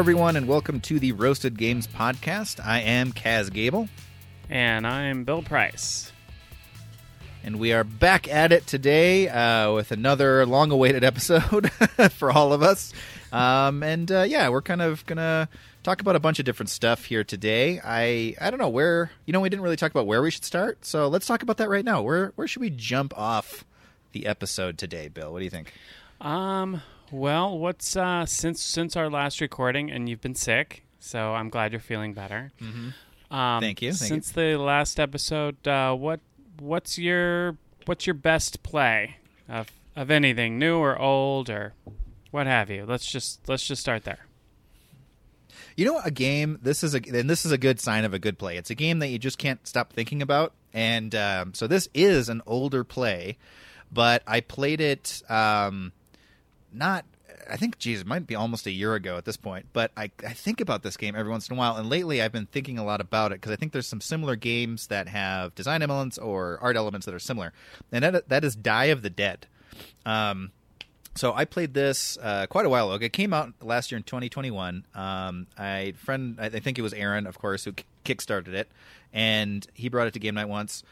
everyone, and welcome to the Roasted Games Podcast. I am Kaz Gable, And I'm Bill Price. and we are back at it today uh, with another long awaited episode for all of us. Um, and uh, yeah, we're kind of going to talk about a bunch of different stuff here today. I, I don't know where, you know, we didn't really talk about where we should start. So let's talk about that right now. Where, where should we jump off the episode today, Bill? What do you think? Um, well, what's uh since since our last recording and you've been sick, so I'm glad you're feeling better. Mm-hmm. Um, Thank you, thank since the last episode, uh, what what's your what's your best play of of anything new or old or what have you? Let's just let's just start there. You know, a game. This is a and this is a good sign of a good play. It's a game that you just can't stop thinking about. And um, so this is an older play, but I played it um, not. I think, geez, it might be almost a year ago at this point. But I, I think about this game every once in a while, and lately I've been thinking a lot about it because I think there's some similar games that have design elements or art elements that are similar, and that that is Die of the Dead. Um, so I played this uh, quite a while ago. It came out last year in 2021. Um, I friend, I think it was Aaron, of course, who kickstarted it, and he brought it to game night once.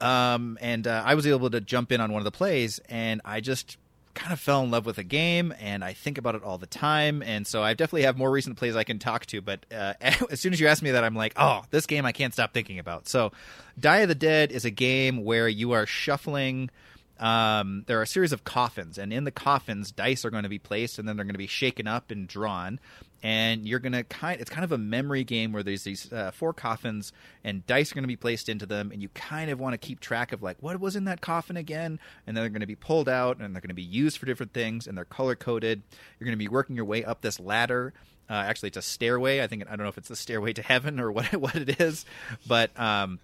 Um, and uh, I was able to jump in on one of the plays, and I just kind of fell in love with the game, and I think about it all the time. And so I definitely have more recent plays I can talk to. But uh, as soon as you ask me that, I'm like, oh, this game I can't stop thinking about. So, Die of the Dead is a game where you are shuffling um, there are a series of coffins, and in the coffins, dice are going to be placed, and then they're going to be shaken up and drawn. And you're to kind. It's kind of a memory game where there's these uh, four coffins, and dice are to be placed into them, and you kind of want to keep track of like what was in that coffin again, and then they're to be pulled out, and they're to be used for different things, and they're color coded. You're to be working your way up this ladder. Uh, actually, it's a stairway. I think I don't know if it's the stairway to heaven or what what it is, but um,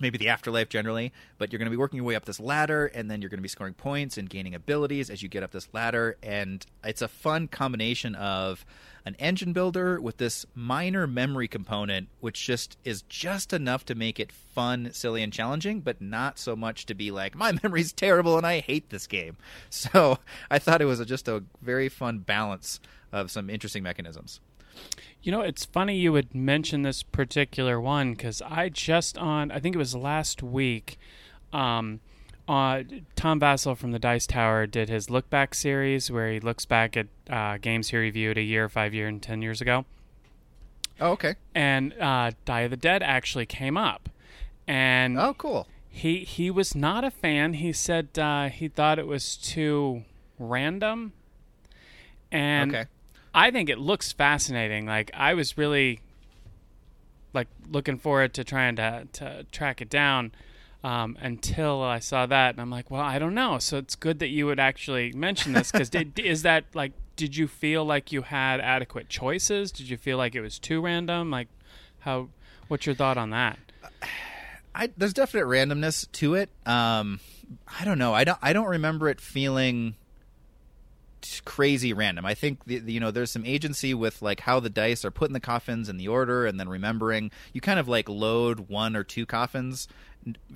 maybe the afterlife generally, but you're going to be working your way up this ladder and then you're going to be scoring points and gaining abilities as you get up this ladder. And it's a fun combination of an engine builder with this minor memory component, which just is just enough to make it fun, silly, and challenging, but not so much to be like, my memory's terrible and I hate this game. So I thought it was just a very fun balance of some interesting mechanisms. You know, it's funny you would mention this particular one because I just on, I think it was last week, um, uh, Tom Vasel from the Dice Tower did his look back series where he looks back at uh, games he reviewed a year, five year, and ten years ago. Oh, okay. And uh, Die of the Dead actually came up, and Oh, cool. he he was not a fan. He said uh, he thought it was too random, and Okay. I think it looks fascinating. Like I was really like looking forward to trying to to track it down um, until I saw that, and I'm like, well, I don't know. So it's good that you would actually mention this because is that like, did you feel like you had adequate choices? Did you feel like it was too random? Like, how? What's your thought on that? I, there's definite randomness to it. Um, I don't know. I don't. I don't remember it feeling crazy random. I think the, the- you know there's some agency with like how the dice are put in the coffins in the order, and then remembering. You kind of like load one or two coffins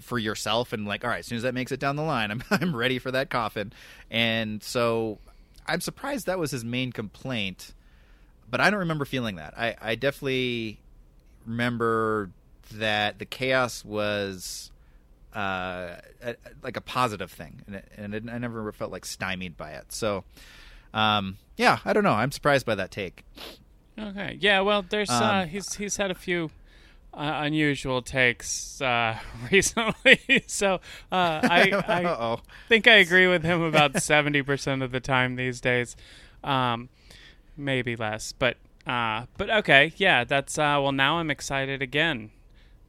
for yourself, and like, all right, as soon as that makes it down the line, I'm I'm ready for that coffin. And so, I'm surprised that was his main complaint. But I don't remember feeling that. I, I definitely remember that the chaos was uh, a, like a positive thing, and, it, and it, I never felt like stymied by it. So, um, yeah, I don't know. I'm surprised by that take. Okay, yeah. Well, there's uh, Um, he's he's had a few uh, unusual takes uh, recently, so uh, I I think I agree with him about seventy percent of the time these days, um, maybe less. But uh, but okay, yeah. That's uh, well. Now I'm excited again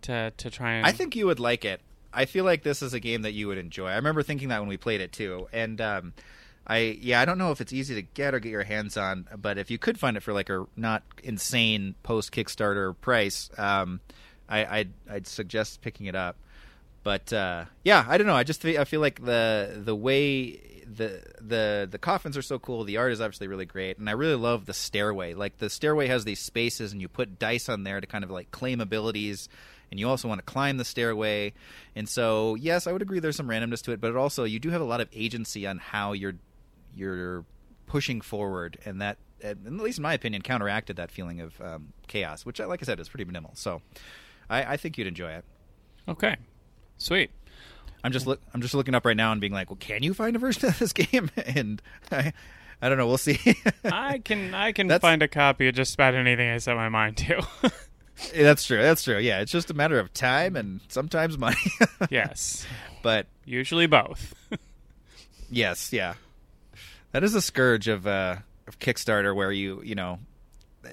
to to try and. I think you would like it. I feel like this is a game that you would enjoy. I remember thinking that when we played it too, and um, I yeah, I don't know if it's easy to get or get your hands on, but if you could find it for like a not insane post Kickstarter price, um, I, I'd I'd suggest picking it up. But uh, yeah, I don't know. I just fe- I feel like the the way the the the coffins are so cool. The art is obviously really great, and I really love the stairway. Like the stairway has these spaces, and you put dice on there to kind of like claim abilities. And you also want to climb the stairway, and so yes, I would agree. There's some randomness to it, but it also you do have a lot of agency on how you're you're pushing forward, and that at least in my opinion, counteracted that feeling of um, chaos, which, like I said, is pretty minimal. So, I, I think you'd enjoy it. Okay, sweet. I'm just look. I'm just looking up right now and being like, well, can you find a version of this game? And I, I don't know. We'll see. I can I can That's- find a copy of just about anything I set my mind to. That's true. That's true. Yeah, it's just a matter of time and sometimes money. yes, but usually both. yes, yeah, that is a scourge of uh, of Kickstarter where you you know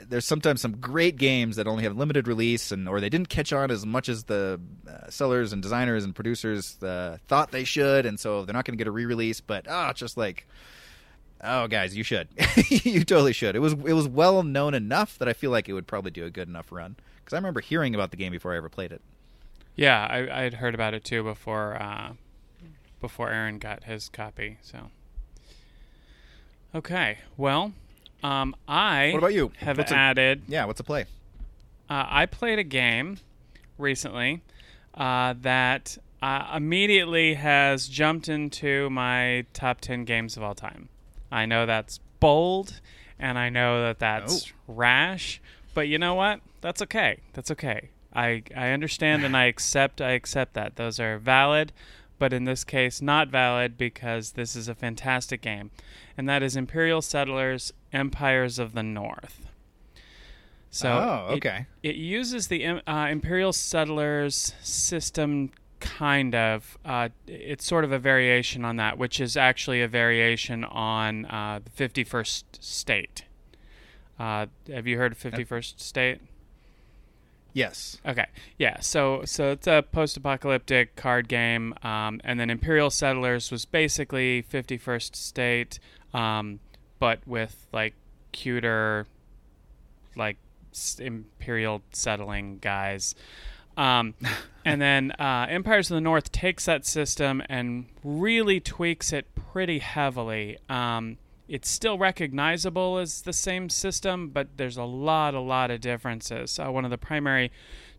there's sometimes some great games that only have limited release and or they didn't catch on as much as the uh, sellers and designers and producers uh, thought they should and so they're not going to get a re-release but oh just like oh guys you should you totally should it was it was well known enough that I feel like it would probably do a good enough run because I remember hearing about the game before I ever played it yeah, I I'd heard about it too before uh, before Aaron got his copy. So okay, well, um, I what about you have What's a- added. yeah what's a play Uh, I played a game recently uh, that uh, immediately has jumped into my top 10 games of all time. I know that's bold and I know that that's rash, but you know what? That's okay. That's okay. I, I understand and I accept I accept that. Those are valid, but in this case not valid because this is a fantastic game. And that is Imperial Settlers Empires of the North. So Oh, okay. It, uses the uh, Imperial Settlers system, kind of. Uh, it's sort of a variation on that, which is actually a variation on uh, the 51st State. Uh, have you heard of 51st State? yes Okay, yeah. So so it's a post-apocalyptic card game, um, and then Imperial Settlers was basically 51st State, um, but with like cuter, like Imperial settling guys. Um, and then uh, Empires of the North takes that system and really tweaks it pretty heavily. Um, it's still recognizable as the same system, but there's a lot, a lot of differences. Uh, one of the primary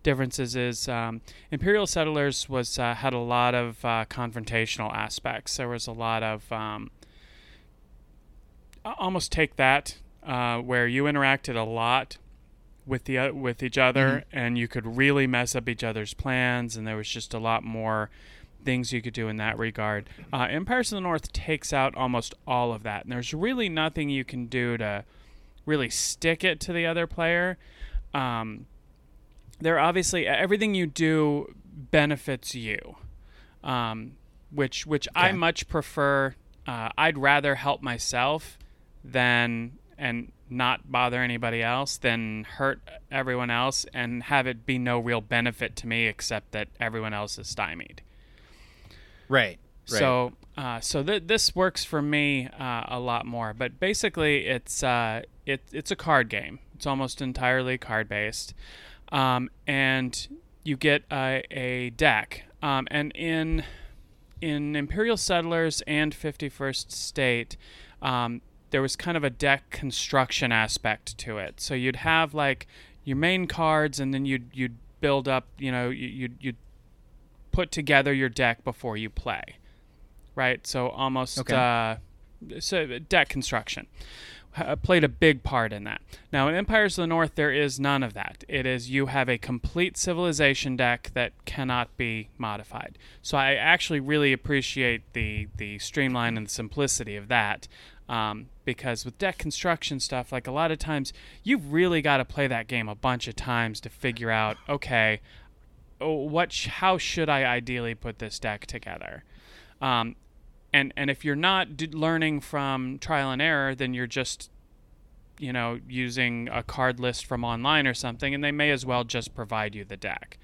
differences is um, Imperial Settlers was uh, had a lot of uh, confrontational aspects. There was a lot of um, almost take that uh, where you interacted a lot with the uh, with each other and you could really mess up each other's plans and there was just a lot more things you could do in that regard. Uh, Empires of the North takes out almost all of that and there's really nothing you can do to really stick it to the other player. Um, there obviously everything you do benefits you, um, which which I much prefer. Uh, I'd rather help myself than and not bother anybody else than hurt everyone else and have it be no real benefit to me except that everyone else is stymied. right right So, uh, so th- this works for me uh, a lot more. But basically, it's uh, it, it's a card game. It's almost entirely card based, um, and you get a, a deck. Um, and in in Imperial Settlers and Fifty First State, um, there was kind of a deck construction aspect to it. So you'd have like your main cards, and then you'd you'd build up. You know, you- you'd you'd put together your deck before you play, right? So almost Okay. uh, so deck construction uh, played a big part in that. Now in Empires of the North, there is none of that. It is you have a complete civilization deck that cannot be modified. So I actually really appreciate the the streamline and the simplicity of that. Um, because with deck construction stuff, like a lot of times, you've really got to play that game a bunch of times to figure out, okay, oh, what sh- how should I ideally put this deck together? Um, and and if you're not d- learning from trial and error, then you're just you know using a card list from online or something, and they may as well just provide you the deck.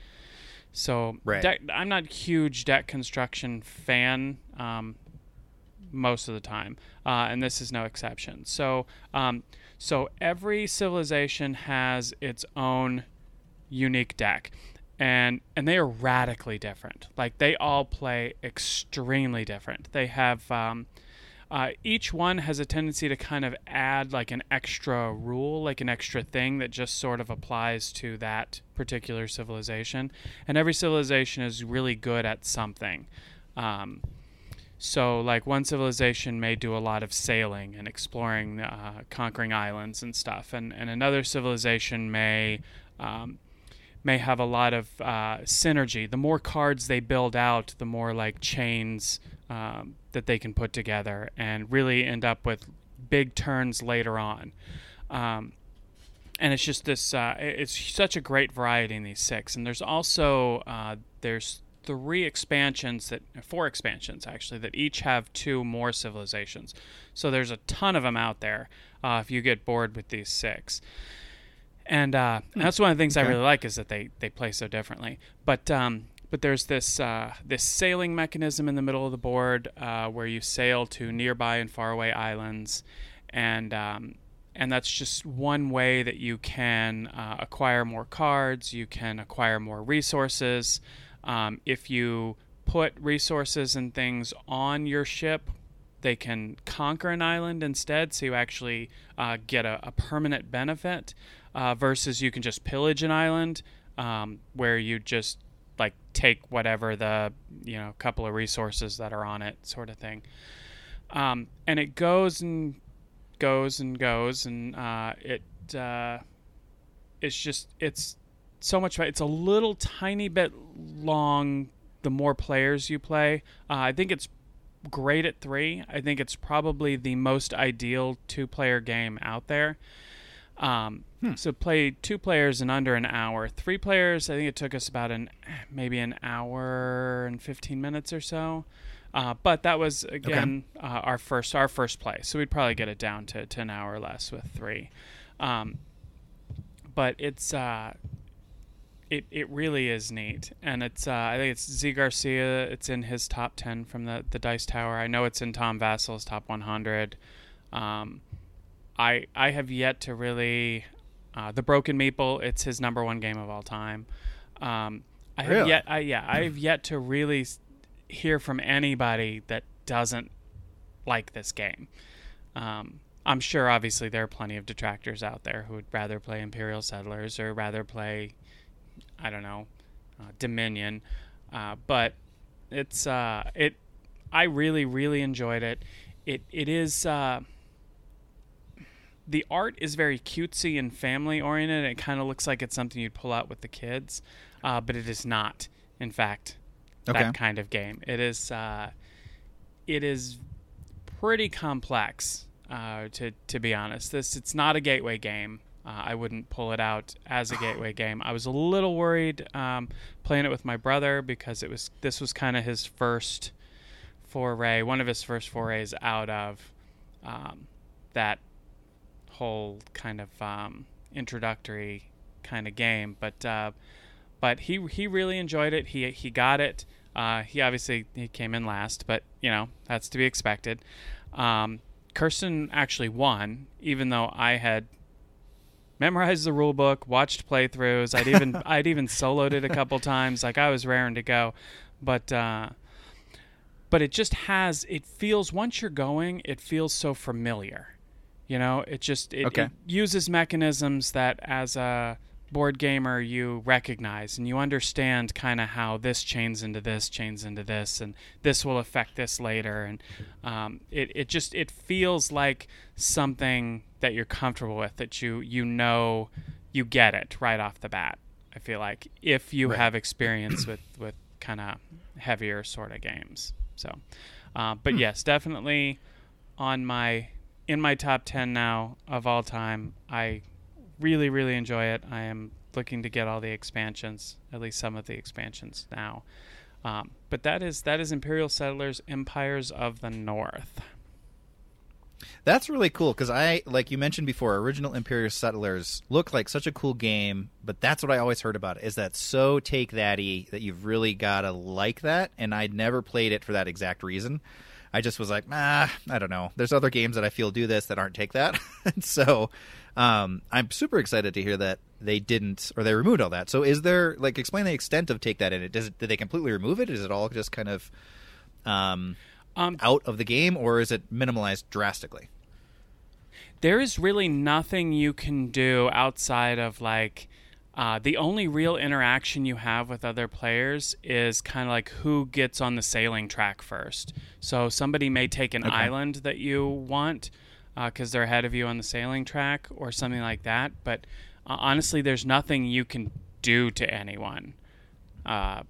So Right. deck, I'm not huge deck construction fan. Um, most of the time, uh, and this is no exception. So, um, so every civilization has its own unique deck, and and they are radically different. Like they all play extremely different. They have um, uh, each one has a tendency to kind of add like an extra rule, like an extra thing that just sort of applies to that particular civilization. And every civilization is really good at something. Um, So, like, one civilization may do a lot of sailing and exploring, uh, conquering islands and stuff, and, and another civilization may um, may have a lot of uh, synergy. The more cards they build out, the more like chains um, that they can put together, and really end up with big turns later on. Um, and it's just this. Uh, it's such a great variety in these six, and there's also uh, there's three expansions that four expansions actually that each have two more civilizations. So there's a ton of them out there. Uh, if you get bored with these six, and, uh, and that's one of the things okay. I really like is that they they play so differently. But um, but there's this uh, this sailing mechanism in the middle of the board uh, where you sail to nearby and faraway islands, and um, and that's just one way that you can uh, acquire more cards. You can acquire more resources. Um, if you put resources and things on your ship, they can conquer an island instead, so you actually uh, get a, a, permanent benefit. Uh, versus you can just pillage an island, um, where you just like take whatever the you know couple of resources that are on it, sort of thing. Um, and it goes and goes and goes, and uh, it uh, it's just it's so much fun. It's a little tiny bit long. The more players you play, uh, I think it's great at three. I think it's probably the most ideal two-player game out there. Um, hmm. So play two players in under an hour. Three players, I think it took us about an maybe an hour and fifteen minutes or so. Uh, but that was again okay. uh, our first our first play, so we'd probably get it down to, to an hour less with three. Um, but it's uh, it it really is neat, and it's uh, I think it's Zee Garcia. It's in his top ten from the the Dice Tower. I know it's in Tom Vasel's top one hundred. Um, I I have yet to really uh, the Broken Meeple. It's his number one game of all time. Um, I have yet I yeah I have yet to really hear from anybody that doesn't like this game. Um, I'm sure, obviously, there are plenty of detractors out there who would rather play Imperial Settlers or rather play, I don't know, uh, Dominion. Uh, but it's uh, it. I really, really enjoyed it. It it is. Uh, the art is very cutesy and family oriented. It kind of looks like it's something you'd pull out with the kids, uh, but it is not. In fact, okay. that kind of game. It is uh, it is pretty complex uh, to to be honest. This it's not a gateway game. Uh, I wouldn't pull it out as a gateway game. I was a little worried um, playing it with my brother because it was this was kind of his first foray, one of his first forays out of um, that whole kind of um, introductory kind of game. But uh, but he he really enjoyed it. He he got it. Uh, he obviously he came in last, but you know that's to be expected. Um, Kirsten actually won, even though I had memorized the rule book, watched playthroughs. I'd even I'd even soloed it a couple times. Like I was raring to go, but uh, but it just has. It feels once you're going, it feels so familiar. You know, it just it, okay. it uses mechanisms that as a board gamer you recognize and you understand kind of how this chains into this chains into this and this will affect this later and um, it, it just it feels like something that you're comfortable with that you you know you get it right off the bat i feel like if you right. have experience with with kind of heavier sort of games so uh, but hmm. yes definitely on my in my top 10 now of all time i really, really enjoy it. I am looking to get all the expansions, at least some of the expansions now. Um, but that is that is Imperial Settlers: Empires of the North. That's really cool because I, like you mentioned before, original Imperial Settlers look like such a cool game, but that's what I always heard about it, is that so take thatty that you've really gotta like that, and I'd never played it for that exact reason. I just was like, ah, I don't know. There's other games that I feel do this that aren't take that, so um, I'm super excited to hear that they didn't or they removed all that. So is there like explain the extent of take that in it? Does it, did they completely remove it? Is it all just kind of um, um, out of the game, or is it minimalized drastically? There is really nothing you can do outside of like uh, the only real interaction you have with other players is kind of like who gets on the sailing track first. So somebody may take an Okay. island that you want because they're ahead of you on the sailing track or something like that. But uh, honestly, there's nothing you can do to anyone. Uh,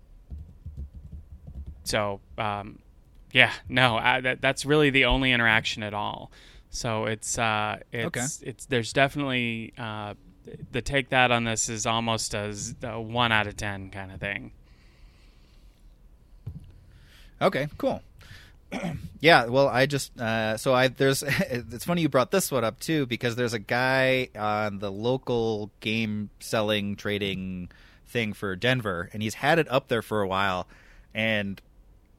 so um, yeah, no, I, that that's really the only interaction at all. So it's uh, it's it's there's definitely uh, the take that on this is almost a, a one out of ten kind of thing. Okay, cool. yeah, well, I just uh, so I there's it's funny you brought this one up too because there's a guy on the local game selling trading thing for Denver, and he's had it up there for a while, and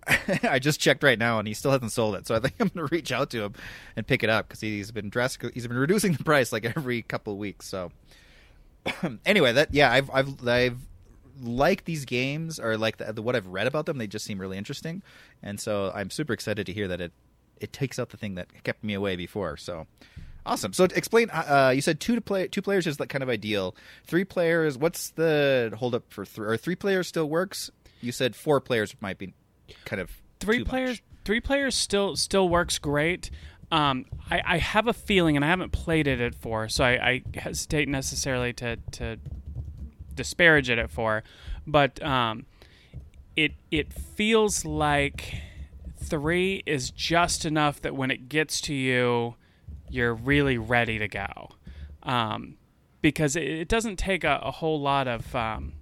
I just checked right now, and he still hasn't sold it. So I think I'm going to reach out to him and pick it up because he's been drastically he's been reducing the price like every couple weeks. So anyway, that yeah, I've I've I've like these games or like the, the, what I've read about them. They just seem really interesting, and so I'm super excited to hear that it it takes out the thing that kept me away before. So awesome. So explain. Uh, you said two to play two players is like kind of ideal. Three players. What's the hold up for three? Or three players still works? You said four players might be kind of three players much. three players still still works great um, I, I have a feeling and i haven't played it at four so i, I hesitate necessarily to, to disparage it at four but um, it it feels like three is just enough that when it gets to you you're really ready to go um, because it, it doesn't take a, a whole lot of um,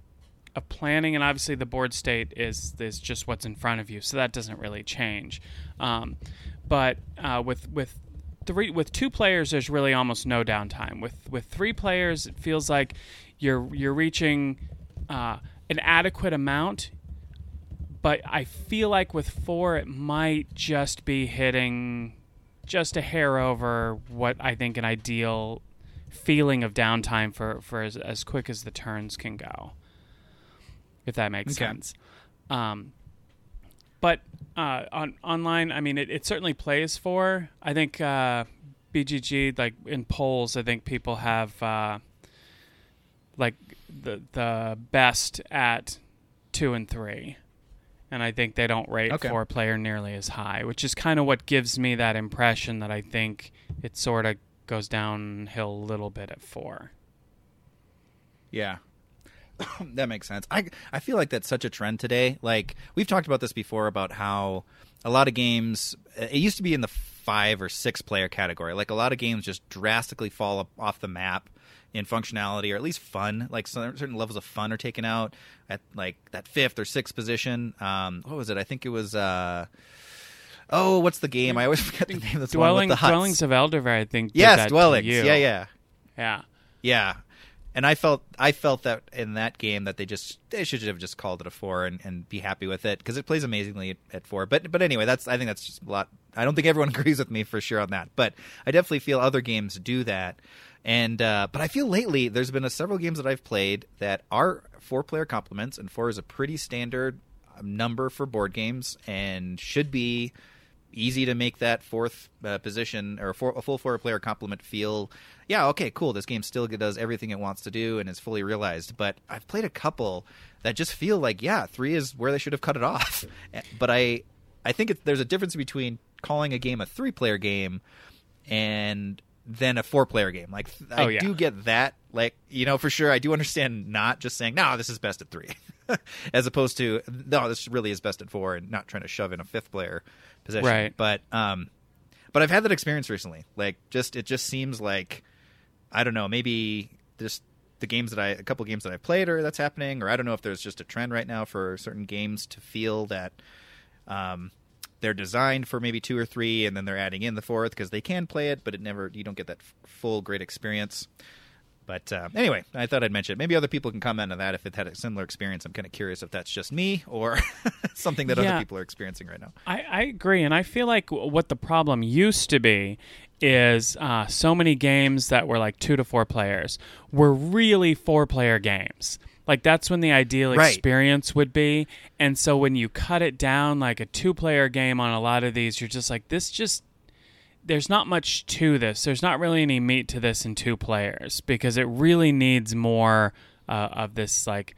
of planning, and obviously the board state is is just what's in front of you, so that doesn't really change. Um, but uh, with with three with two players, there's really almost no downtime. With with three players, it feels like you're you're reaching uh, an adequate amount. But I feel like with four, it might just be hitting just a hair over what I think an ideal feeling of downtime for, for as, as quick as the turns can go if that makes Okay. sense. Um, but uh, on online, I mean, it, it certainly plays for. I think uh, BGG, like in polls, I think people have uh, like the the best at two and three, and I think they don't rate Okay. four player nearly as high, which is kind of what gives me that impression that I think it sort of goes downhill a little bit at four. Yeah. that makes sense. I I feel like that's such a trend today. Like we've talked about this before about how a lot of games it used to be in the 5 or 6 player category. Like a lot of games just drastically fall up, off the map in functionality or at least fun. Like certain levels of fun are taken out at like that 5th or 6th position. Um what was it? I think it was uh Oh, what's the game? I always forget the name one Dwelling, the. Dwellings of Eldervale, I think. yes, dwellings. Yeah, yeah. yeah. Yeah, and I felt I felt that in that game that they just they should have just called it a four and, and be happy with it because it plays amazingly at, at four. But but anyway, that's I think that's just a lot. I don't think everyone agrees with me for sure on that, but I definitely feel other games do that. And uh, but I feel lately there's been a, several games that I've played that are four player complements, and four is a pretty standard um, number for board games and should be easy to make that fourth uh, position or four, a full four player complement feel yeah okay cool this game still does everything it wants to do and is fully realized. But i've played a couple that just feel like yeah three is where they should have cut it off. But i i think it, there's a difference between calling a game a three player game and then a four player game like i Oh, yeah. do get that like you know for sure i do understand not just saying no this is best at three as opposed to no this really is best at four and not trying to shove in a fifth player position Right. but um but i've had that experience recently like just it just seems like i don't know maybe just the games that i a couple games that i've played or that's happening or i don't know if there's just a trend right now for certain games to feel that um they're designed for maybe two or three and then they're adding in the fourth because they can play it but it never you don't get that f- full great experience but uh, anyway, I thought I'd mention it. Maybe other people can comment on that if it had a similar experience. I'm kind of curious if that's just me or something that Yeah. other people are experiencing right now. I, I agree, and I feel like what the problem used to be is uh, so many games that were like two to four players were really four player games. Like that's when the ideal Right. experience would be. And so when you cut it down like a two player game on a lot of these, you're just like, this just there's not much to this. There's not really any meat to this in two players because it really needs more uh, of this like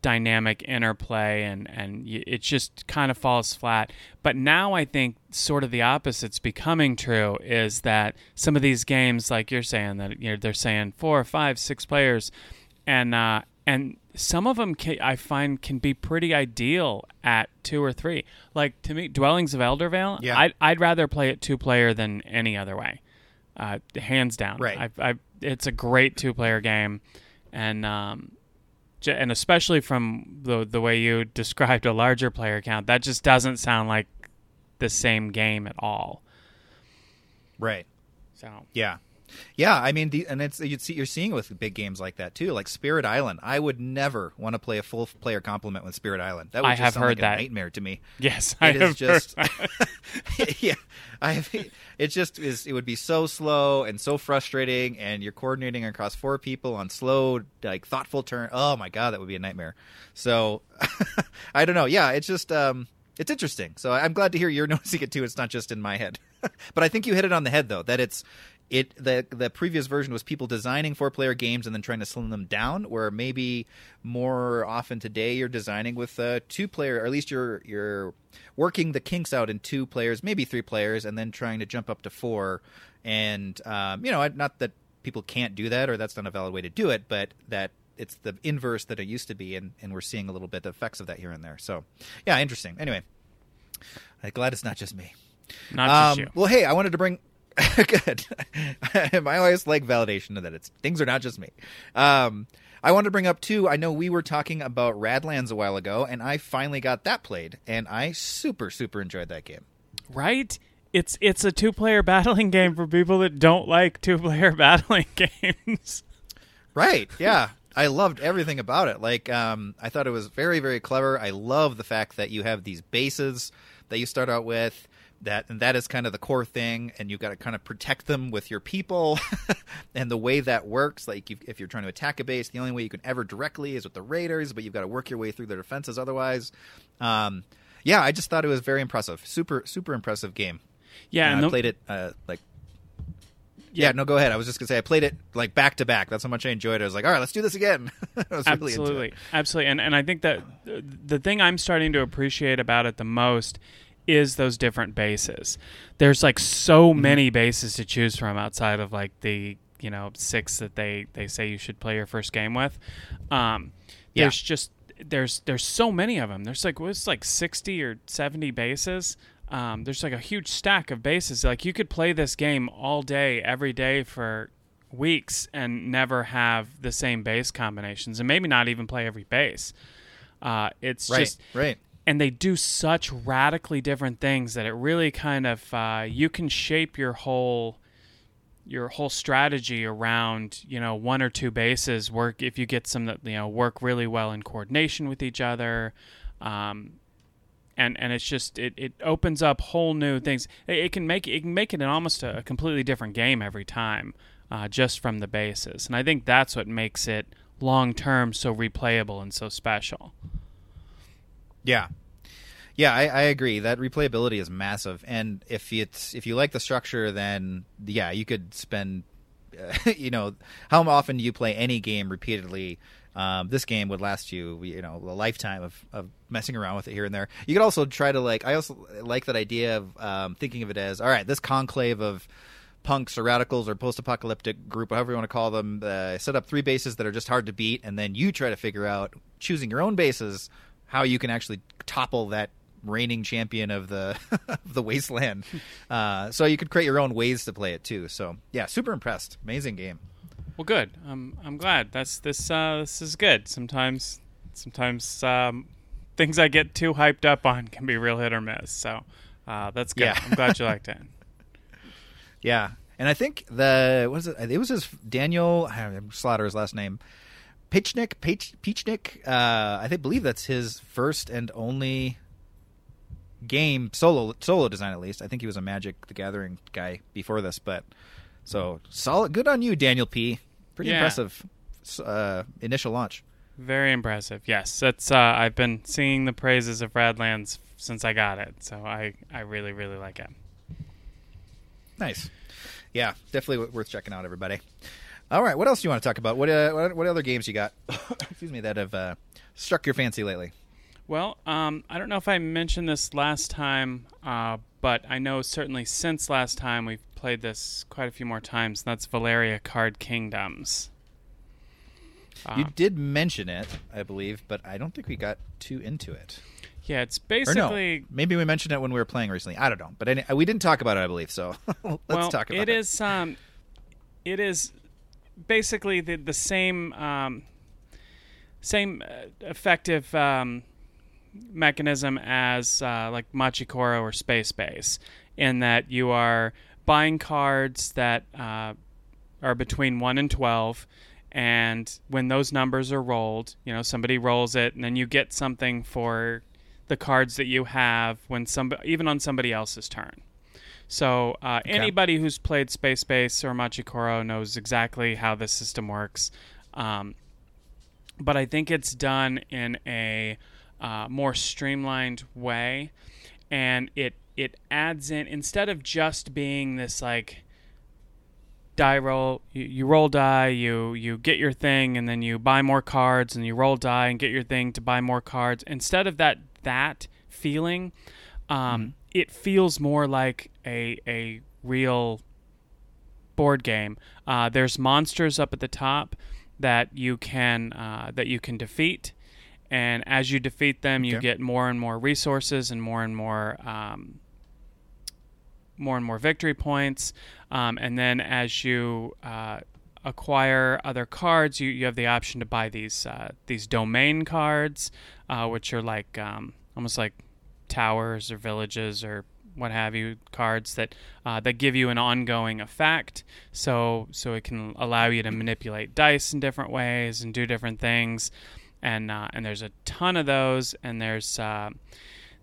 dynamic interplay and and it just kind of falls flat but now i think sort of the opposite's becoming true is that some of these games like you're saying that you know they're saying four five six players and uh and some of them can, i find can be pretty ideal at two or three like to me dwellings of eldervale Yeah. I'd, I'd rather play it two player than any other way uh hands down Right. I, I, it's a great two player game and um and especially from the the way you described a larger player count, that just doesn't sound like the same game at all. Right. So Yeah. Yeah, I mean, the, and it's you see, you're seeing with big games like that too, like Spirit Island. I would never want to play a full player complement with Spirit Island. That would I just have sound heard like a that. nightmare to me. yes, I It is have just, heard- yeah, I. It just is. It would be so slow and so frustrating, and you're coordinating across four people on slow, like thoughtful turn. Oh my god, that would be a nightmare. So, I don't know. Yeah, it's just, um, it's interesting. So I'm glad to hear you're noticing it too. It's not just in my head, but I think you hit it on the head though. That it's it the the previous version was people designing four player games and then trying to slim them down where maybe more often today you're designing with uh, two player or at least you're you're working the kinks out in two players maybe three players and then trying to jump up to four and um, you know not that people can't do that or that's not a valid way to do it but that it's the inverse that it used to be and, and we're seeing a little bit of effects of that here and there so yeah interesting anyway i'm glad it's not just me not just um, you. Well, hey, I wanted to bring. Good. I always like validation that it's things are not just me. Um, I wanted to bring up too. I know we were talking about Radlands a while ago, and I finally got that played, and I super super enjoyed that game. Right? It's it's a two player battling game for people that don't like two player battling games. Right? Yeah. I loved everything about it. Like, um, I thought it was very, very clever. I love the fact that you have these bases that you start out with. That and that is kind of the core thing, and you've got to kind of protect them with your people, and the way that works. Like, if you're trying to attack a base, the only way you can ever directly is with the raiders, but you've got to work your way through their defenses otherwise. Um, yeah, I just thought it was very impressive. Super, super impressive game. Yeah, Uh, and I played it uh, like yeah, no, go ahead. I was just gonna say I played it like back to back. That's how much I enjoyed it. I was like, all right, let's do this again. Was really absolutely absolutely and and i think that the thing i'm starting to appreciate about it the most is those different bases there's like so Mm-hmm. many bases to choose from outside of like the you know six that they they say you should play your first game with um Yeah. there's just there's there's so many of them there's like what's like 60 or 70 bases um, there's like a huge stack of bases like you could play this game all day every day for weeks and never have the same base combinations and maybe not even play every base uh, it's Right, just right. And they do such radically different things that it really kind of uh, you can shape your whole your whole strategy around you know one or two bases work if you get some that you know work really well in coordination with each other um, and and it's just it, it opens up whole new things. It, it can make it can make it an almost a, a completely different game every time uh, just from the bases and i think that's what makes it long term so replayable and so special Yeah, yeah, I, I agree. That replayability is massive, and if it's if you like the structure, then yeah, you could spend, uh, you know, how often do you play any game repeatedly? Um, this game would last you, you know, a lifetime of, of messing around with it here and there. You could also try to like. I also like that idea of um, thinking of it as all right. This conclave of punks or radicals or post-apocalyptic group, however you want to call them, uh, set up three bases that are just hard to beat, and then you try to figure out choosing your own bases how you can actually topple that reigning champion of the of the wasteland. Uh, so you could create your own ways to play it too. So yeah, super impressed. Amazing game. Well, good. I'm I'm glad. That's this. Uh, this is good. Sometimes, sometimes um, things I get too hyped up on can be real hit or miss. So uh, that's good. Yeah. I'm glad you liked it. Yeah, and I think the what is it? It was his Daniel I slaughter his last name. Pichnik, Peachnik. Uh, I think believe that's his first and only game solo solo design at least. I think he was a Magic the Gathering guy before this, but so solid. Good on you, Daniel P. Pretty Yeah. impressive uh, initial launch. Very impressive. Yes, that's. Uh, I've been singing the praises of Radlands since I got it. So I I really really like it. Nice. Yeah, definitely w- worth checking out, everybody. All right, what else do you want to talk about? What uh, what, what other games you got? excuse me, that have uh, struck your fancy lately? Well, um, I don't know if I mentioned this last time, uh, but I know certainly since last time we've played this quite a few more times. And that's Valeria Card Kingdoms. you Um, did mention it, I believe, but I don't think we got too into it. yeah, it's Or no, basically maybe we mentioned it when we were playing recently. I don't know, but any, we didn't talk about it, I believe. So let's well, talk about it it. is um, it is basically the the same um, same uh, effective um, mechanism as uh, like Machi Koro or Space Base, in that you are buying cards that uh, are between one and twelve. And when those numbers are rolled, you know somebody rolls it, and then you get something for the cards that you have when some even on somebody else's turn. So uh, anybody who's played Space Base or Machi Koro knows exactly how this system works. Um, but I think it's done in a uh, more streamlined way, and it it adds in instead of just being this like die roll you, you roll die you you get your thing and then you buy more cards and you roll die and get your thing to buy more cards instead of that that feeling um, it feels more like a a real board game. Uh, there's monsters up at the top that you can uh, that you can defeat. And as you defeat them you get more and more resources and more and more um, more and more victory points. Um, and then as you uh, acquire other cards, you, you have the option to buy these uh, these domain cards, uh, which are like um, almost like towers or villages or what have you cards that uh, that give you an ongoing effect. So so it can allow you to manipulate dice in different ways and do different things. And uh, and there's a ton of those, and there's uh,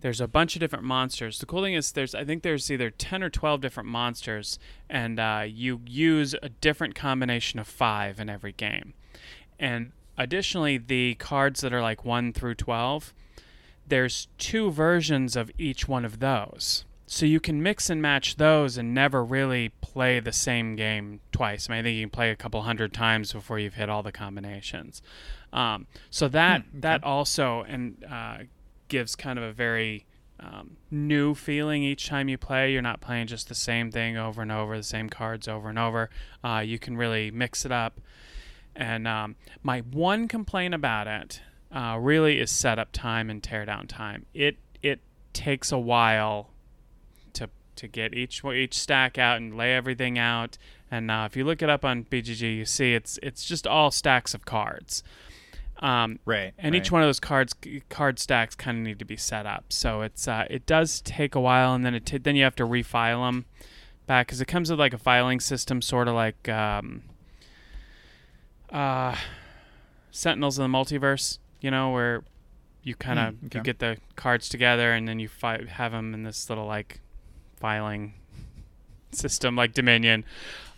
there's a bunch of different monsters. The cool thing is there's I think there's either 10 or 12 different monsters and uh, you use a different combination of 5 in every game. And additionally the cards that are like 1 through 12 there's two versions of each one of those. So you can mix and match those and never really play the same game twice. I mean, I think you can play a couple hundred times before you've hit all the combinations. Um, so that that also and uh, gives kind of a very um, new feeling each time you play. You're not playing just the same thing over and over, the same cards over and over. Uh, you can really mix it up. And um, my one complaint about it uh, really is setup time and teardown time. It it takes a while to get each each stack out and lay everything out. And uh, if you look it up on BGG, you see it's it's just all stacks of cards. Um, Right. and each one of those cards card stacks kind of need to be set up. So it's uh, it does take a while, and then it t- then you have to refile them back because it comes with like a filing system, sort of like um, uh, Sentinels of the Multiverse. You know, where you kind of Hmm, okay. you get the cards together, and then you fi- have them in this little like filing system, like Dominion.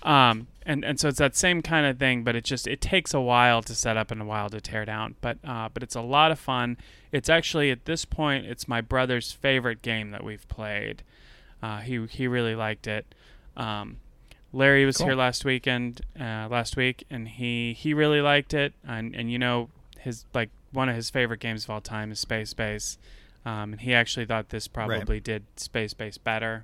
Um, and and so it's that same kind of thing, but it just it takes a while to set up and a while to tear down. But uh, but it's a lot of fun. It's actually at this point it's my brother's favorite game that we've played. Uh, he he really liked it. Um, Larry was Cool. here last weekend, uh, last week, and he he really liked it. And and you know his like one of his favorite games of all time is Space Base, um, and he actually thought this probably did Space Base better.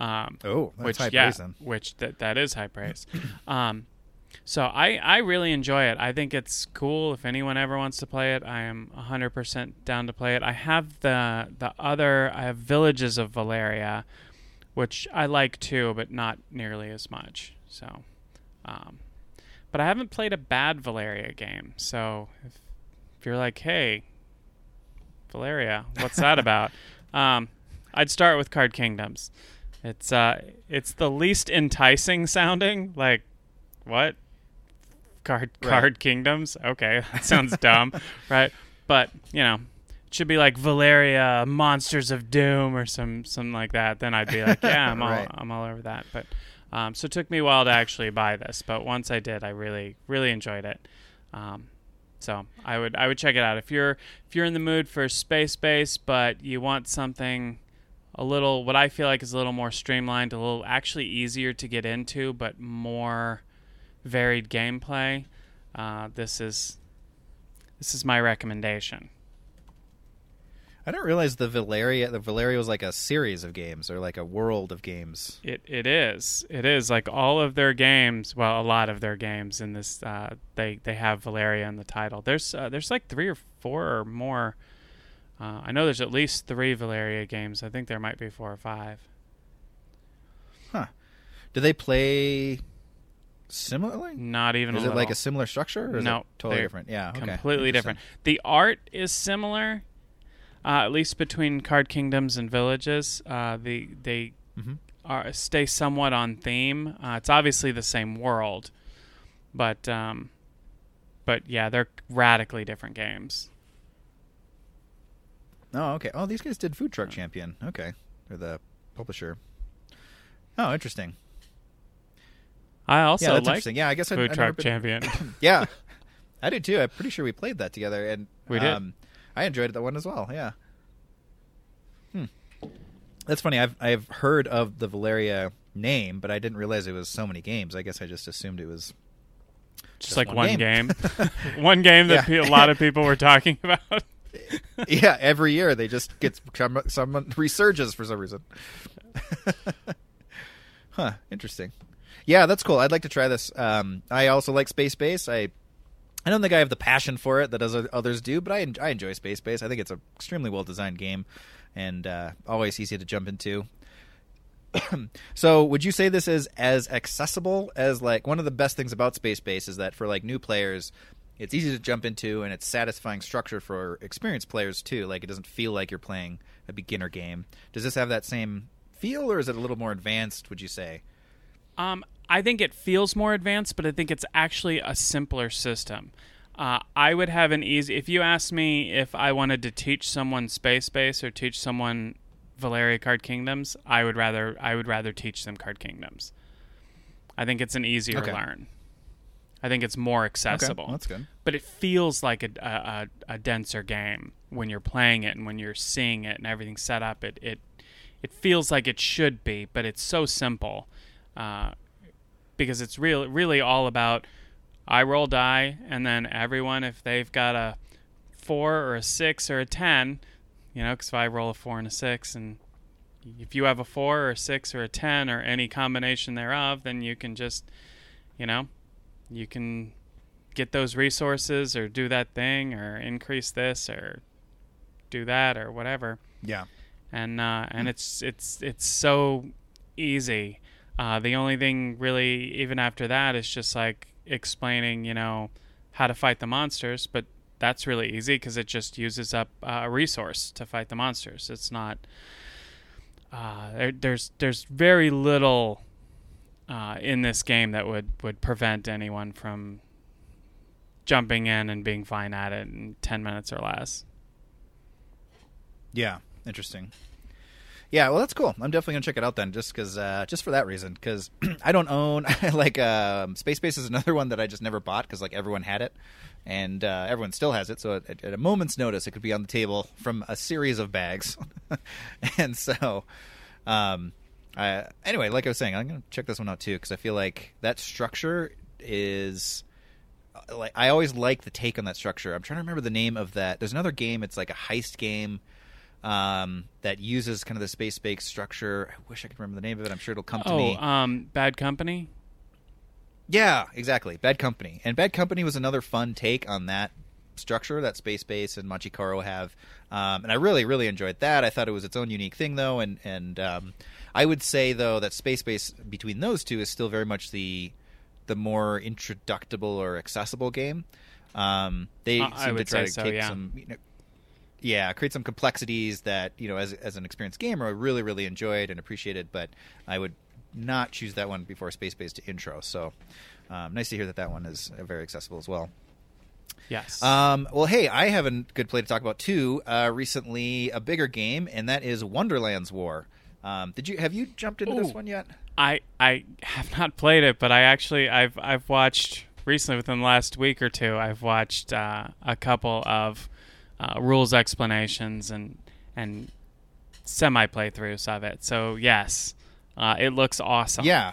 Um, Oh, that's which high yeah, praise then. which that that is high praise. um, so I I really enjoy it. I think it's cool. If anyone ever wants to play it, I am 100% down to play it. I have the the other I have Villages of Valeria, which I like too, but not nearly as much. So, um, but I haven't played a bad Valeria game. So if if you're like, hey, Valeria, what's that about? Um, I'd start with Card Kingdoms. It's uh, it's the least enticing sounding. Like, what? Card Right. Card Kingdoms? Okay, that sounds dumb, right? But you know, it should be like Valeria Monsters of Doom or some something like that. Then I'd be like, yeah, I'm all Right. I'm all over that. But um, so it took me a while to actually buy this, but once I did, I really really enjoyed it. Um, so I would I would check it out if you're if you're in the mood for space base, but you want something a little what I feel like is a little more streamlined, a little actually easier to get into, but more varied gameplay, uh, this is this is my recommendation. I didn't realize the Valeria the Valeria was like a series of games or like a world of games. It it is it is like all of their games. Well, a lot of their games in this uh, they they have Valeria in the title. There's uh, there's like three or four or more. Uh, I know there's at least three Valeria games. I think there might be four or five. Huh? Do they play similarly? Not even. Is a it like a similar structure? Or No, totally different. Yeah, okay. completely different. The art is similar, uh, at least between card kingdoms and villages. Uh, the they Mhm. are stay somewhat on theme. Uh, it's obviously the same world, but um, but yeah, they're radically different games. Oh, okay. Oh, these guys did Food Truck Champion. Okay, they're the publisher. Oh, interesting. I also yeah, that's like interesting. Yeah, I guess I, Food I've Truck been- Champion. Yeah, I do too. I'm pretty sure we played that together, and We did. Um, I enjoyed that one as well. Yeah. Hmm. That's funny. I've I've heard of the Valeria name, but I didn't realize it was so many games. I guess I just assumed it was. Just, Just like one one game. game, one game that Yeah. a lot of people were talking about. Yeah, every year they just get some someone resurges for some reason. huh? Interesting. Yeah, that's cool. I'd like to try this. Um, I also like Space Base. I I don't think I have the passion for it that others do, but I I enjoy Space Base. I think it's an extremely well designed game, and uh, always easy to jump into. so, would you say this is as accessible as like one of the best things about Space Base is that for like new players, it's easy to jump into and it's satisfying structure for experienced players too. Like it doesn't feel like you're playing a beginner game. Does this have that same feel, or is it a little more advanced? Would you say? Um, I think it feels more advanced, but I think it's actually a simpler system. Uh, I would have an easy. If you asked me if I wanted to teach someone Space Base or teach someone Valeria Card Kingdoms, I would rather I would rather teach them Card Kingdoms. I think it's an easier Okay. learn. I think it's more accessible Okay, that's good. but it feels like a, a, a, denser game when you're playing it and when you're seeing it and everything's set up. It it it feels like it should be, but it's so simple uh, because it's real really all about I roll die and then everyone if they've got a four or a six or a ten, you know, because if I roll a four and a six and if you have a four or a six or a ten or any combination thereof, then you can just, you know, you can get those resources or do that thing or increase this or do that or whatever. Yeah. and uh, and it's it's it's so easy. Uh, the only thing really even after that is just like explaining you know how to fight the monsters but that's really easy because it just uses up uh, a resource to fight the monsters. It's not uh, there, there's there's very little uh, in this game that would, would prevent anyone from jumping in and being fine at it in 10 minutes or less. Yeah, interesting. Yeah, well, that's cool. I'm definitely gonna check it out then, just because, uh, just for that reason. Because I don't own like um, Space Base is another one that I just never bought because like everyone had it, and uh, everyone still has it. So at, at a moment's notice, it could be on the table from a series of bags, and so. Um, uh, anyway, like I was saying, I'm gonna check this one out too because I feel like that structure is uh, like I always like the take on that structure. I'm trying to remember the name of that. There's another game. It's like a heist game um, that uses kind of the Space Base structure. I wish I could remember the name of it. I'm sure it'll come to Oh, me. um, Bad Company? Yeah, exactly. Bad Company. And Bad Company was another fun take on that structure that Space Base and Machi Koro have. Um, and I really, really enjoyed that. I thought it was its own unique thing, though. And, and um, I would say, though, that Space Base between those two is still very much the the more introductible or accessible game. Um, they Uh, seem to try to so, take yeah. some. You know, yeah, create some complexities that you know, as as an experienced gamer, I really, really enjoyed and appreciated. But I would not choose that one before Space Base to intro. So um, nice to hear that that one is very accessible as well. Yes. Um, well, hey, I have a good play to talk about too. Uh, recently, a bigger game, and that is Wonderland's War. Um, did you have you jumped into this one yet? I I have not played it, but I actually I've I've watched recently within the last week or two. I've watched uh, a couple of uh, rules explanations and and semi playthroughs of it. So yes, uh, it looks awesome. Yeah.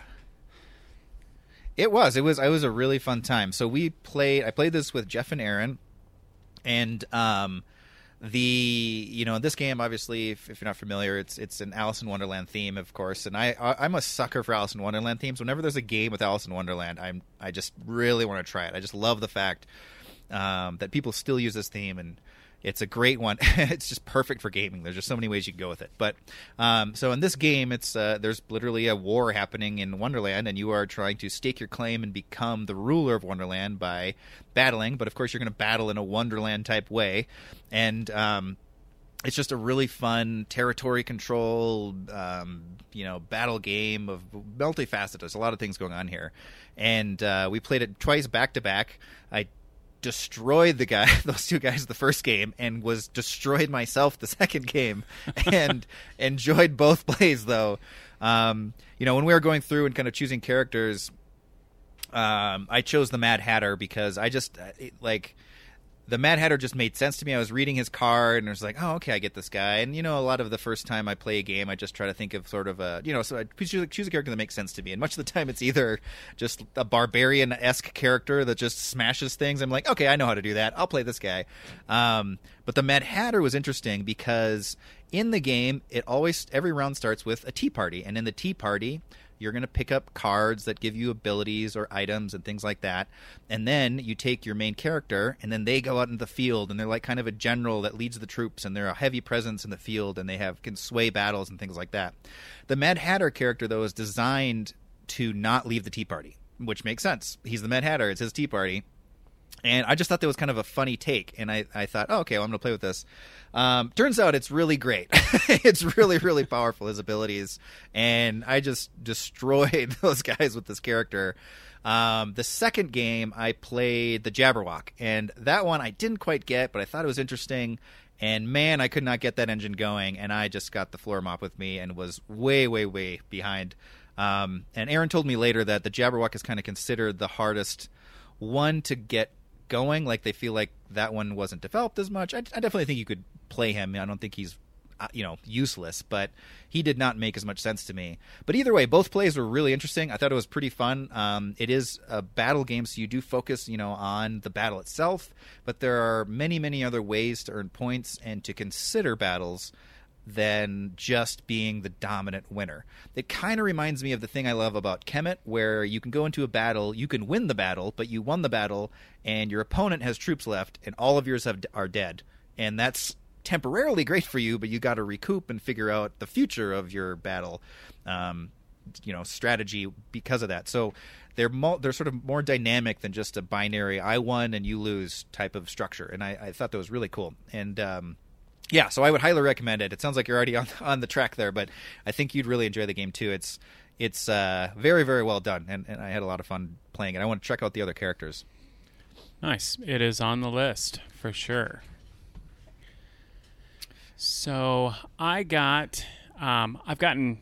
It was. It was. It was a really fun time. So we played. I played this with Jeff and Aaron, and um, the you know this game obviously if, if, you're not familiar it's it's an alice in wonderland theme of course and I, I am a sucker for alice in wonderland themes whenever there's a game with alice in wonderland i'm i just really want to try it i just love the fact um, that people still use this theme and it's a great one. it's just perfect for gaming. There's just so many ways you can go with it. But um, so in this game, it's uh, there's literally a war happening in Wonderland, and you are trying to stake your claim and become the ruler of Wonderland by battling. But of course, you're going to battle in a Wonderland type way, and um, it's just a really fun territory control, um, you know, battle game of multifaceted. There's a lot of things going on here, and uh, we played it twice back to back. I destroyed the guy those two guys the first game and was destroyed myself the second game and enjoyed both plays though. Um, you know when we were going through and kind of choosing characters um, i chose the mad hatter because i just uh, like the Mad Hatter just made sense to me. I was reading his card and I was like, oh, okay, I get this guy. And you know, a lot of the first time I play a game, I just try to think of sort of a, you know, so I choose, choose a character that makes sense to me. And much of the time, it's either just a barbarian esque character that just smashes things. I'm like, okay, I know how to do that. I'll play this guy. Um, but the Mad Hatter was interesting because in the game, it always every round starts with a tea party, and in the tea party you're going to pick up cards that give you abilities or items and things like that. And then you take your main character, and then they go out in the field, and they're like kind of a general that leads the troops, and they're a heavy presence in the field, and they have can sway battles and things like that. The Mad Hatter character, though, is designed to not leave the Tea Party, which makes sense. He's the Mad Hatter; it's his Tea Party and I just thought that was kind of a funny take, and I, I thought, oh, okay, well, I'm going to play with this. Um, turns out it's really great. it's really, really powerful, his abilities, and I just destroyed those guys with this character. Um, the second game, I played the Jabberwock, and that one I didn't quite get, but I thought it was interesting. And man, I could not get that engine going, and I just got the floor mop with me and was way, way, way behind. Um, and Aaron told me later that the Jabberwock is kind of considered the hardest one to get going. Like they feel like that one wasn't developed as much. I, I definitely think you could play him. I don't think he's uh, you know useless, but he did not make as much sense to me. But either way, both plays were really interesting. I thought it was pretty fun. Um, it is a battle game, so you do focus you know on the battle itself, but there are many many other ways to earn points and to consider battles than just being the dominant winner. It kind of reminds me of the thing I love about Kemet, where you can go into a battle, you can win the battle, but you won the battle, and your opponent has troops left, and all of yours have, are dead. And that's temporarily great for you, but you got to recoup and figure out the future of your battle, um, you know, strategy because of that. So they're mo- they're sort of more dynamic than just a binary "I won and you lose" type of structure, and I, I thought that was really cool. And um, yeah, so I would highly recommend it. It sounds like you're already on on the track there, but I think you'd really enjoy the game too. It's it's uh, very very well done, and, and I had a lot of fun playing it. I want to check out the other characters. Nice, it is on the list for sure. So I got, um, I've gotten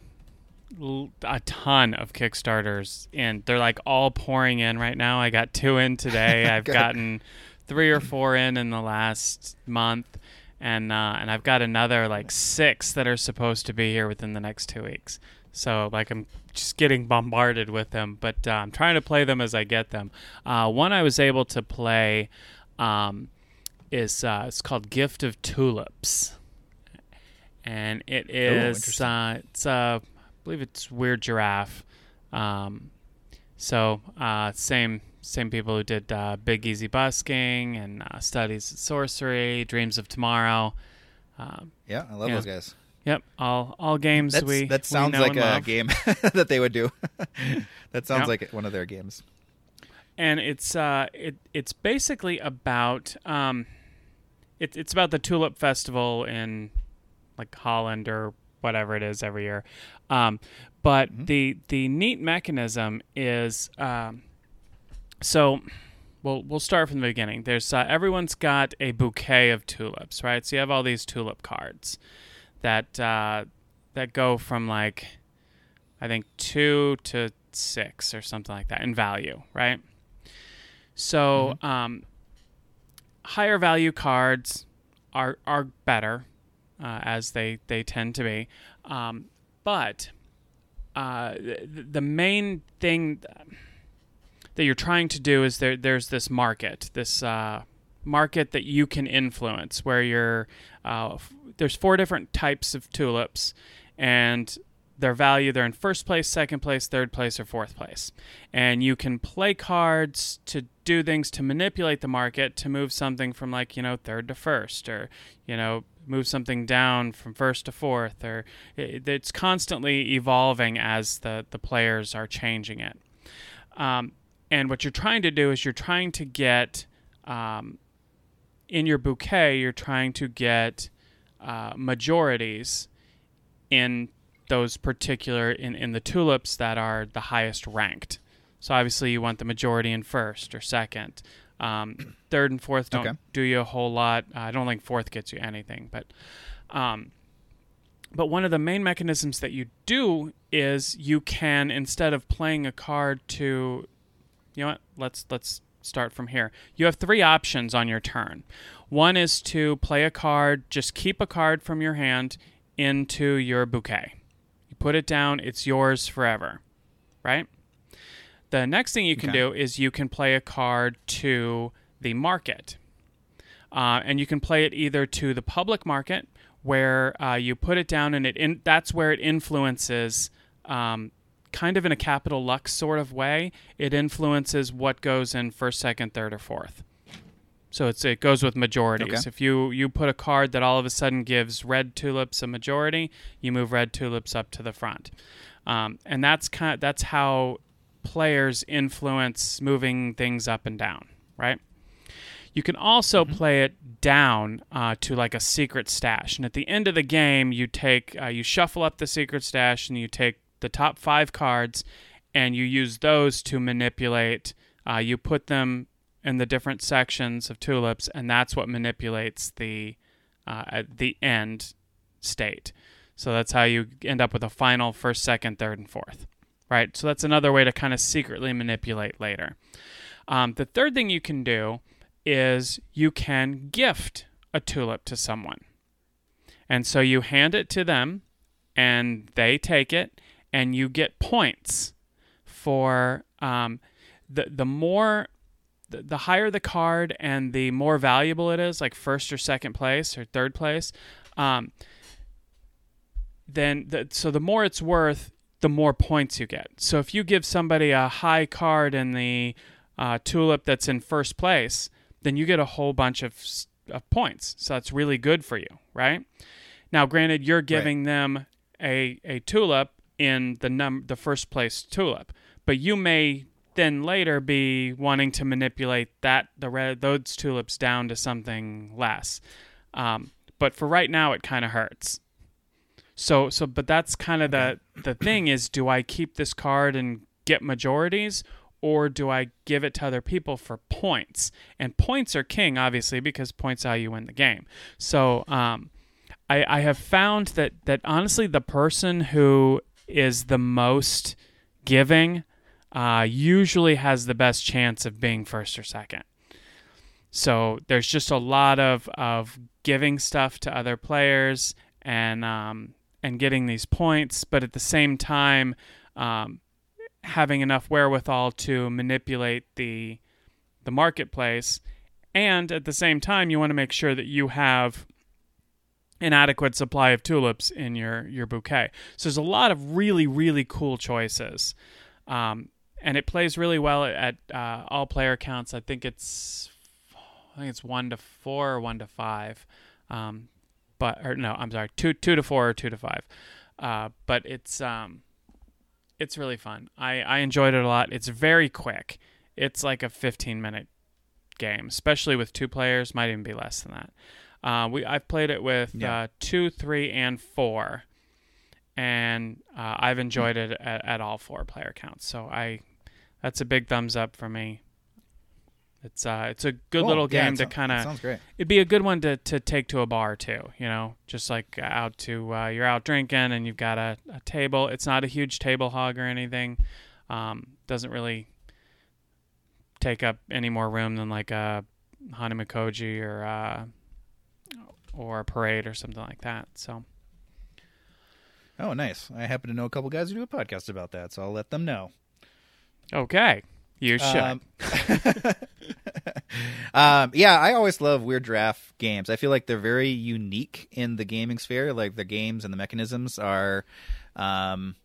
a ton of Kickstarters, and they're like all pouring in right now. I got two in today. I've gotten three or four in in the last month and uh, and I've got another like six that are supposed to be here within the next two weeks. So like I'm just getting bombarded with them, but uh, I'm trying to play them as I get them. Uh, one I was able to play um, is uh, it's called Gift of Tulips, and it is Ooh, uh, it's uh, I believe it's Weird Giraffe. Um, so same same people who did uh, Big Easy Busking and uh, Studies in Sorcery, Dreams of Tomorrow. Um, yeah, I love those guys. Yep, all all games That's, we that sounds we like a love. game that they would do. that sounds yep. like one of their games. And it's uh, it it's basically about um, it, it's about the Tulip Festival in like Holland or whatever it is every year. Um, but mm-hmm. the the neat mechanism is um, so we'll we'll start from the beginning. There's uh, everyone's got a bouquet of tulips, right? So you have all these tulip cards that uh, that go from like I think two to six or something like that in value, right? So mm-hmm. um, higher value cards are are better uh, as they they tend to be, um, but uh, the, the main thing that you're trying to do is there there's this market, this uh, market that you can influence, where you're uh, f- there's four different types of tulips, and their value they're in first place, second place, third place, or fourth place, and you can play cards to do things to manipulate the market to move something from like you know third to first, or you know move something down from first to fourth, or it's constantly evolving as the the players are changing it. Um, and what you're trying to do is you're trying to get um, in your bouquet, you're trying to get uh, majorities in those particular in, in the tulips that are the highest ranked. So obviously you want the majority in first or second. Um, third and fourth don't Okay. do you a whole lot. I don't think fourth gets you anything, but um, but one of the main mechanisms that you do is you can instead of playing a card to you know what? Let's let's start from here. You have three options on your turn. One is to play a card just keep a card from your hand into your bouquet. You put it down it's yours forever right? The next thing you can Okay. do is you can play a card to the market. Uh, and you can play it either to the public market where uh, you put it down and it in, that's where it influences um, kind of in a capital lux sort of way it influences what goes in first second third or fourth. So it's it goes with majorities. Okay. if you you put a card that all of a sudden gives red tulips a majority you move red tulips up to the front. Um, and that's kind that's how players influence moving things up and down right? You can also play it down uh, to like a secret stash, and at the end of the game, you take uh, you shuffle up the secret stash, and you take the top five cards, and you use those to manipulate. Uh, you put them in the different sections of tulips, and that's what manipulates the uh, the end state. So that's how you end up with a final first, second, third, and fourth. Right. So that's another way to kind of secretly manipulate later. Um, the third thing you can do is you can gift a tulip to someone. And so you hand it to them and they take it and you get points for um, the, the more the, the higher the card and the more valuable it is, like first or second place or third place, um, then the, so the more it's worth, the more points you get. So if you give somebody a high card in the uh, tulip that's in first place, then you get a whole bunch of, of points. So that's really good for you, right? Now, granted, you're giving them a, a tulip in the num the first place tulip, but you may then later be wanting to manipulate that the red those tulips down to something less. Um, but for right now, it kind of hurts. So so but that's kind of the the thing is do I keep this card and get majorities or do I give it to other people for points? And points are king obviously because points how you win the game. So um I I have found that that honestly the person who is the most giving uh, usually has the best chance of being first or second. So there's just a lot of, of giving stuff to other players and um, and getting these points, but at the same time um, having enough wherewithal to manipulate the the marketplace, and at the same time you want to make sure that you have an adequate supply of tulips in your your bouquet. So there's a lot of really really cool choices. Um, and it plays really well at uh, all player counts. I think it's I think it's one to four or one to five, um, but or no, I'm sorry, two two to four or two to five. Uh, but it's um, it's really fun. I I enjoyed it a lot. It's very quick. It's like a 15 minute game, especially with two players. Might even be less than that. Uh, we I've played it with Yeah. uh, two, three, and four, and uh, I've enjoyed it at, at all four player counts. So I that's a big thumbs up for me. It's uh, it's a good Cool. little Yeah, game to kind of. sounds great. It'd be a good one to, to take to a bar too. You know, just like out to uh, you're out drinking and you've got a, a table. It's not a huge table hog or anything. Um, doesn't really take up any more room than like a Hanamikoji or uh, or a parade or something like that. So Oh, nice. I happen to know a couple guys who do a podcast about that, so I'll let them know. okay, You should. Um, um, yeah, I always love Weird Giraffe games. I feel like they're very unique in the gaming sphere. Like the games and the mechanisms are, um,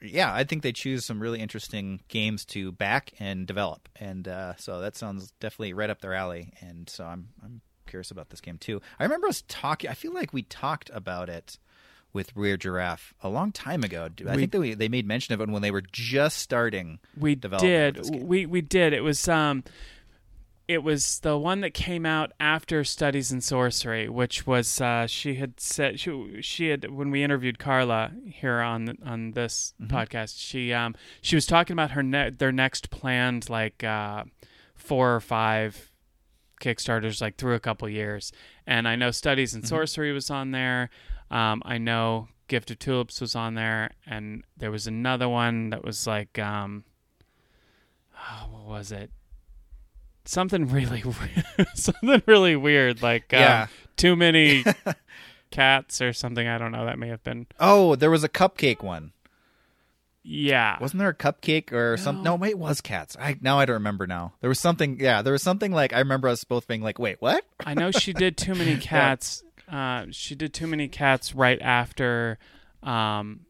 yeah, I think they choose some really interesting games to back and develop, and uh, so that sounds definitely right up their alley. And so I'm I'm curious about this game too. I remember us talking. I feel like we talked about it with Weird Giraffe a long time ago. I We- think that we, they made mention of it when they were just starting. we development did. of this game. We we did. It was um, it was the one that came out after Studies in Sorcery, which was uh, she had said she she had when we interviewed Carla here on on this Mm-hmm. podcast. She um she was talking about her ne- their next planned like uh, four or five Kickstarters like through a couple years. And I know Studies in Mm-hmm. Sorcery was on there. Um, I know Gift of Tulips was on there, and there was another one that was like, um, oh, what was it? Something really, weird- something really weird, like um, Yeah. too many cats or something. I don't know. That may have been, Oh, there was a cupcake one. Yeah. Wasn't there a cupcake or something? No, wait, it was cats. I now I don't remember now. There was something. Yeah, there was something like I remember us both being like, "Wait, what?" I know she did too many cats. Uh, she did too many cats right after, um,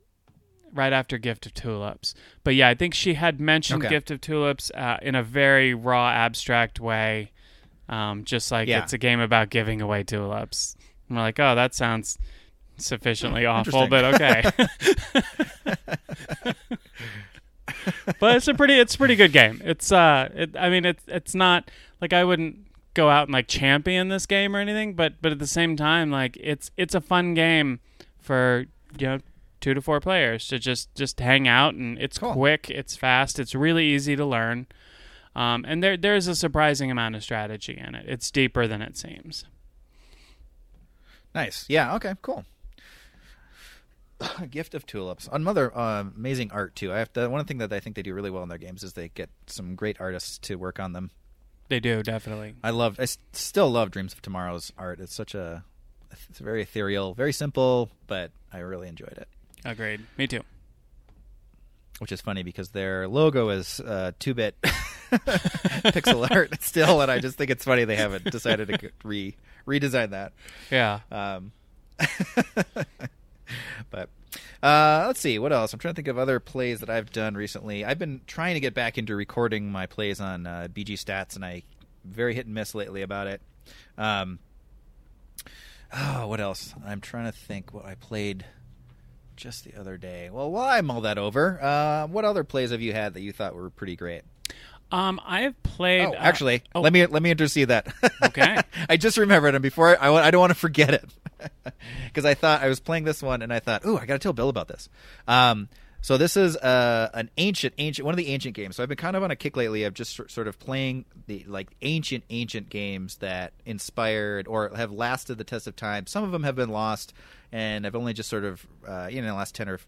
right after Gift of Tulips. But yeah, I think she had mentioned Okay. Gift of Tulips uh, in a very raw, abstract way, um, just like Yeah. it's a game about giving away tulips. And we're like, oh, that sounds sufficiently awful, but okay. but it's a pretty it's a pretty good game. It's uh it, I mean it's it's not like I wouldn't go out and like champion this game or anything, but but at the same time like it's it's a fun game for you know 2 to 4 players to just just hang out and it's Cool. quick, it's fast, it's really easy to learn. Um, and there there's a surprising amount of strategy in it. It's deeper than it seems. Nice. Yeah. Okay. Cool. Gift of tulips. Another uh, amazing art too. I have to. One thing that I think they do really well in their games is they get some great artists to work on them. They do definitely. I love. I s- still love Dreams of Tomorrow's art. It's such a. It's very ethereal, very simple, but I really enjoyed it. Agreed. Me too. which is funny because their logo is uh, two bit pixel art still, and I just think it's funny they haven't decided to re redesign that. Yeah. Um, but uh, let's see what else. I'm trying to think of other plays that I've done recently. I've been trying to get back into recording my plays on uh, BG Stats, and I very hit and miss lately about it. Um, oh, what else? I'm trying to think what I played just the other day. Well, while I mull that over, uh, what other plays have you had that you thought were pretty great? Um I have played Oh, uh, actually, oh. let me let me intercede that. Okay. I just remembered, and before I, I don't want to forget it, because I thought I was playing this one, and I thought, oh, I got to tell Bill about this. Um, so this is uh, an ancient, ancient one of the ancient games. So I've been kind of on a kick lately of just sort of playing the like ancient, ancient games that inspired or have lasted the test of time. Some of them have been lost, and I've only just sort of uh, you know in the last ten or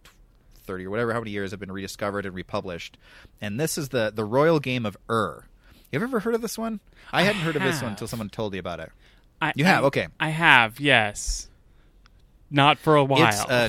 30 or whatever how many years have been rediscovered and republished and this is the the royal game of ur you ever heard of this one i hadn't heard of this one until someone told me about it I, You have? I- Okay. I have, yes. Not for a while. it's uh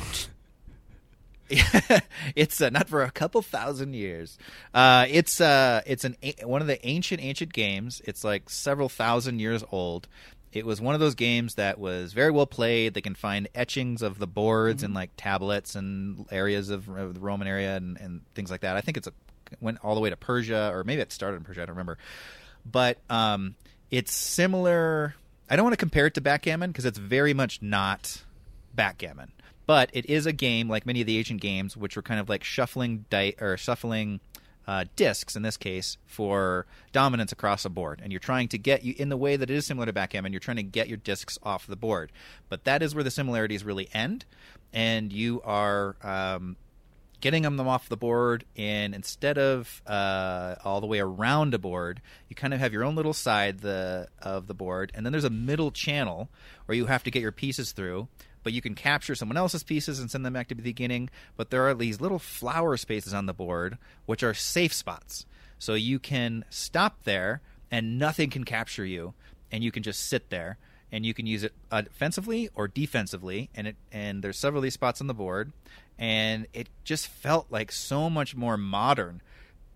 it's uh, not for a couple thousand years uh it's uh it's an a- one of the ancient ancient games it's like several thousand years old it was one of those games that was very well played. They can find etchings of the boards and like tablets and areas of, of the Roman area and, and things like that. I think it's a went all the way to Persia, or maybe it started in Persia. I don't remember. But um, it's similar. I don't want to compare it to backgammon because it's very much not backgammon. But it is a game like many of the ancient games, which were kind of like shuffling di- or shuffling uh, discs in this case for dominance across a board, and you're trying to get you in the way that it is similar to backgammon. You're trying to get your discs off the board, but that is where the similarities really end, and you are um, getting them off the board and instead of uh, all the way around a board you kind of have your own little side the of the board. And then there's a middle channel where you have to get your pieces through but you can capture someone else's pieces and send them back to the beginning. But there are these little flower spaces on the board which are safe spots. So you can stop there and nothing can capture you and you can just sit there and you can use it offensively or defensively. And it and there's several of these spots on the board and it just felt like so much more modern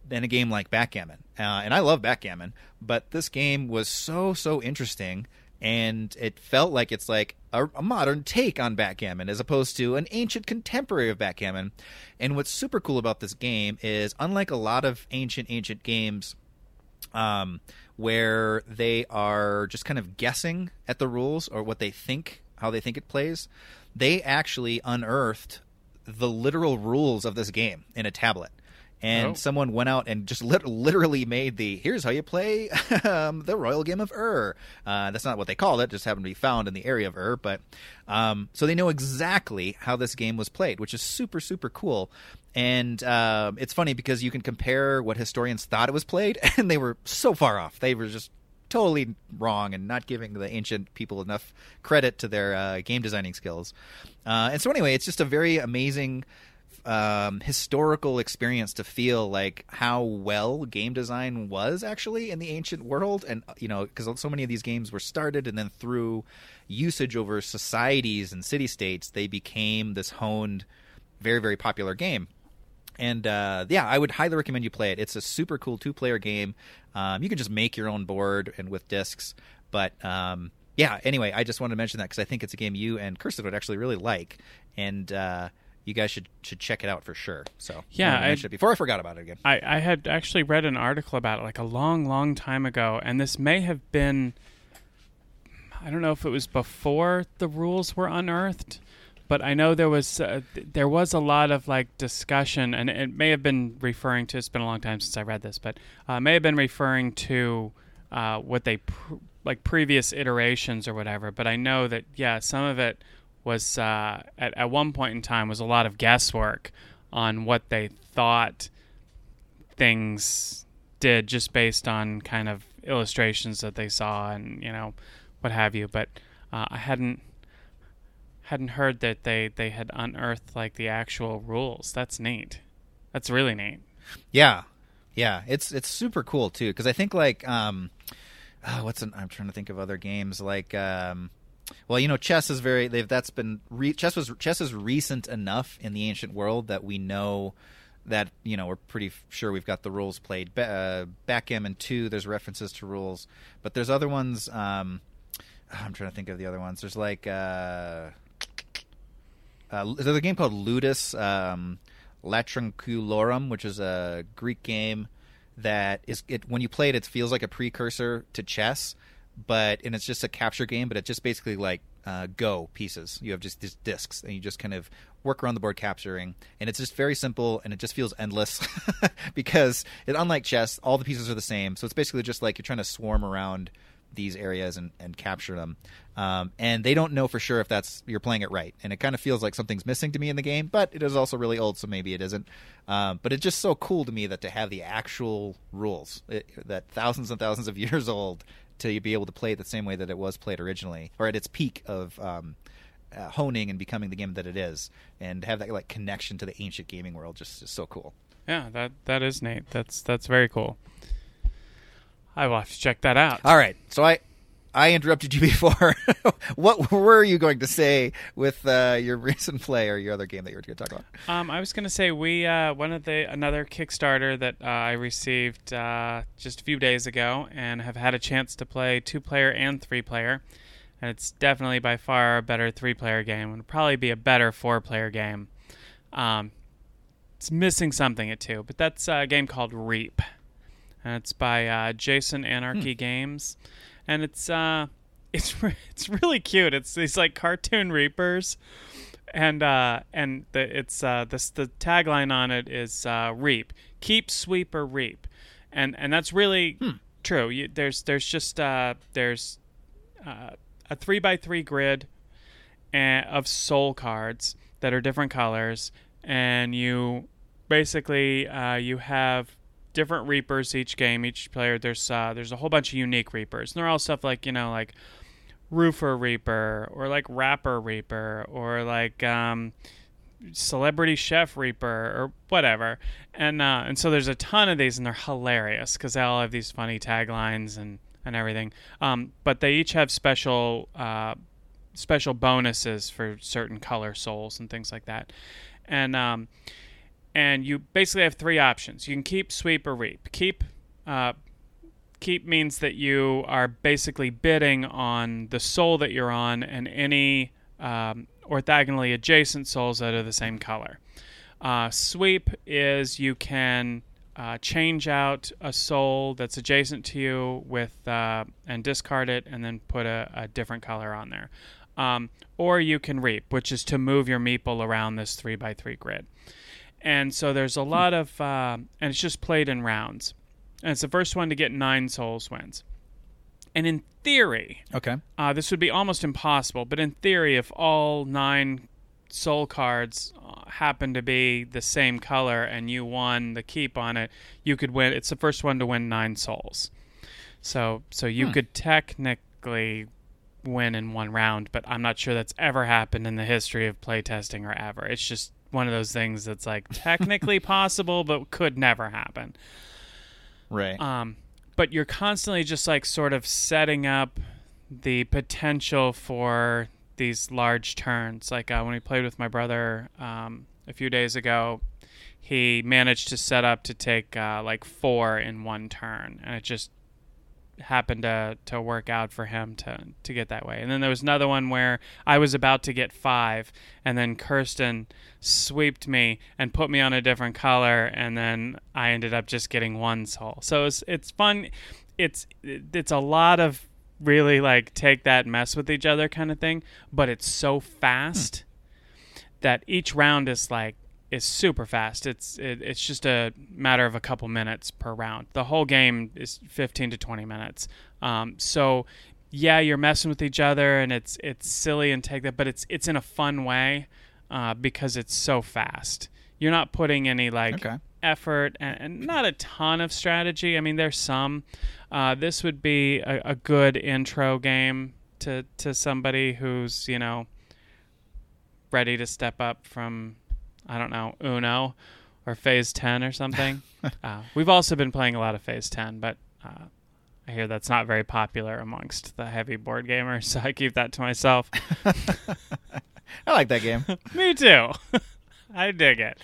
than a game like backgammon. Uh, and I love backgammon, but this game was so so interesting and it felt like it's like a, a, modern take on backgammon as opposed to an ancient contemporary of backgammon. And what's super cool about this game is, unlike a lot of ancient ancient games, um, where they are just kind of guessing at the rules or what they think, how they think it plays, they actually unearthed the literal rules of this game in a tablet and oh. someone went out and just lit- literally made the here's how you play um, the royal game of Ur. Uh, that's not what they called it; just happened to be found in the area of Ur. But um, so they know exactly how this game was played, which is super super cool. And uh, it's funny because you can compare what historians thought it was played, and they were so far off. They were just totally wrong and not giving the ancient people enough credit to their uh, game designing skills. Uh, and so anyway, it's just a very amazing um, historical experience to feel like how well game design was actually in the ancient world, and you know, because so many of these games were started and then through usage over societies and city states, they became this honed, very very popular game. And uh, yeah, I would highly recommend you play it. It's a super cool two player game. Um, you can just make your own board and with discs, but um, yeah. Anyway, I just wanted to mention that because I think it's a game you and Kirsten would actually really like, and. Uh, you guys should should check it out for sure. So yeah, I before I forgot about it again. I, I had actually read an article about it like a long, long time ago, and this may have been I don't know if it was before the rules were unearthed, but I know there was uh, there was a lot of like discussion, and it may have been referring to. It's been a long time since I read this, but uh, may have been referring to uh, what they pr- like previous iterations or whatever. But I know that yeah, some of it was uh, at at one point in time was a lot of guesswork on what they thought things did just based on kind of illustrations that they saw and you know what have you. But uh, I hadn't hadn't heard that they they had unearthed like the actual rules. That's neat. That's really neat. Yeah, yeah. It's it's super cool too because I think like um, oh, what's an, I'm trying to think of other games like um well, you know, chess is very. They've that's been re, chess was chess is recent enough in the ancient world that we know that you know we're pretty sure we've got the rules played. Uh, backgammon two, there's references to rules, but there's other ones. Um, I'm trying to think of the other ones. There's like uh, uh, there's a game called Ludus um, Latrunculorum, which is a Greek game that is it when you play it, it feels like a precursor to chess but and it's just a capture game, but it's just basically like uh, Go pieces. You have just these discs, and you just kind of work around the board capturing, and it's just very simple, and it just feels endless because it, unlike chess, all the pieces are the same. So it's basically just like you're trying to swarm around these areas and, and capture them. Um, and they don't know for sure if that's you're playing it right, and it kind of feels like something's missing to me in the game. But it is also really old, so maybe it isn't. Um, but it's just so cool to me that to have the actual rules it, that thousands and thousands of years old to be able to play it the same way that it was played originally, or at its peak of um, uh, honing and becoming the game that it is, and have that like connection to the ancient gaming world. Just is so cool. Yeah, that that is neat. That's that's very cool. I will have to check that out. All right, so I I interrupted you before. what were you going to say with uh, your recent play or your other game that you were going to talk about? Um, I was going to say we uh, one of the another Kickstarter that uh, I received uh, just a few days ago and have had a chance to play two player and three player, and it's definitely by far a better three player game. It'll probably be a better four player game. Um, it's missing something at two, but that's a game called Reap, and it's by uh, Jason Anarchy hmm. Games and it's uh, it's re- it's really cute. It's these like cartoon reapers, and uh, and the it's uh, this the tagline on it is uh, reap, keep, sweep, or reap, and and that's really hmm. true. You, there's there's just uh, there's uh, a three by three grid and, of soul cards that are different colors, and you basically uh, you have different reapers each game. Each player there's uh, there's a whole bunch of unique reapers, and they're all stuff like you know like roofer reaper or like rapper reaper or like um, celebrity chef reaper or whatever. And uh, and so there's a ton of these, and they're hilarious because they all have these funny taglines and and everything. Um, but they each have special uh, special bonuses for certain color souls and things like that. And um, and you basically have three options. You can keep, sweep, or reap. Keep, uh, keep means that you are basically bidding on the soul that you're on and any um, orthogonally adjacent souls that are the same color. Uh, sweep is you can uh, change out a soul that's adjacent to you with uh, and discard it, and then put a, a different color on there. Um, or you can reap, which is to move your meeple around this three by three grid. And so there's a lot of, uh, and it's just played in rounds. And it's the first one to get nine souls wins. And in theory, Okay. uh, this would be almost impossible, but in theory, if all nine soul cards uh, happen to be the same color and you won the keep on it, you could win. It's the first one to win nine souls. So, so you Hmm. could technically win in one round, but I'm not sure that's ever happened in the history of playtesting or ever. It's just one of those things that's like technically possible, but could never happen. Right. Um, but you're constantly just like sort of setting up the potential for these large turns. Like uh, when we played with my brother um, a few days ago, he managed to set up to take uh, like four in one turn, and it just happened to to work out for him to to get that way. And then there was another one where I was about to get five, and then Kirsten sweeped me and put me on a different color, and then I ended up just getting one soul. So it's it's fun. It's it's a lot of really like take that mess with each other kind of thing, but it's so fast hmm. that each round is like is super fast. It's it, it's just a matter of a couple minutes per round. The whole game is 15 to 20 minutes. Um, so yeah, you're messing with each other and it's it's silly and take that, but it's it's in a fun way uh, because it's so fast. You're not putting any like Okay. effort and, and not a ton of strategy. I mean, there's some. Uh, this would be a, a good intro game to to somebody who's you know ready to step up from I don't know Uno or Phase Ten or something. uh, we've also been playing a lot of Phase Ten, but uh, I hear that's not very popular amongst the heavy board gamers, so I keep that to myself. I like that game. Me too. I dig it.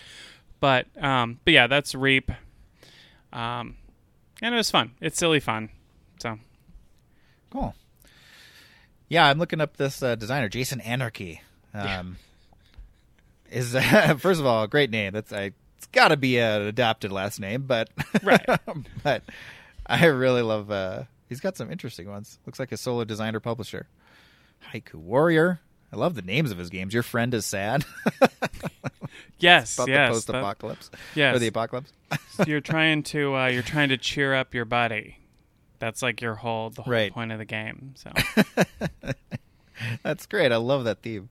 But um, but yeah, that's Reap. Um, and it was fun. It's silly fun. So Cool. Yeah, I'm looking up this uh, designer, Jason Anarchy. Um, Is uh, first of all a great name. That's I. It's got to be an adopted last name, but Right. but I really love. Uh, he's got some interesting ones. Looks like a solo designer publisher. Haiku Warrior. I love the names of his games. Your friend is sad yes, about yes, the post-apocalypse yes. or the apocalypse. you're trying to uh, you're trying to cheer up your buddy. That's like your whole the whole Right. point of the game. So That's great. I love that theme.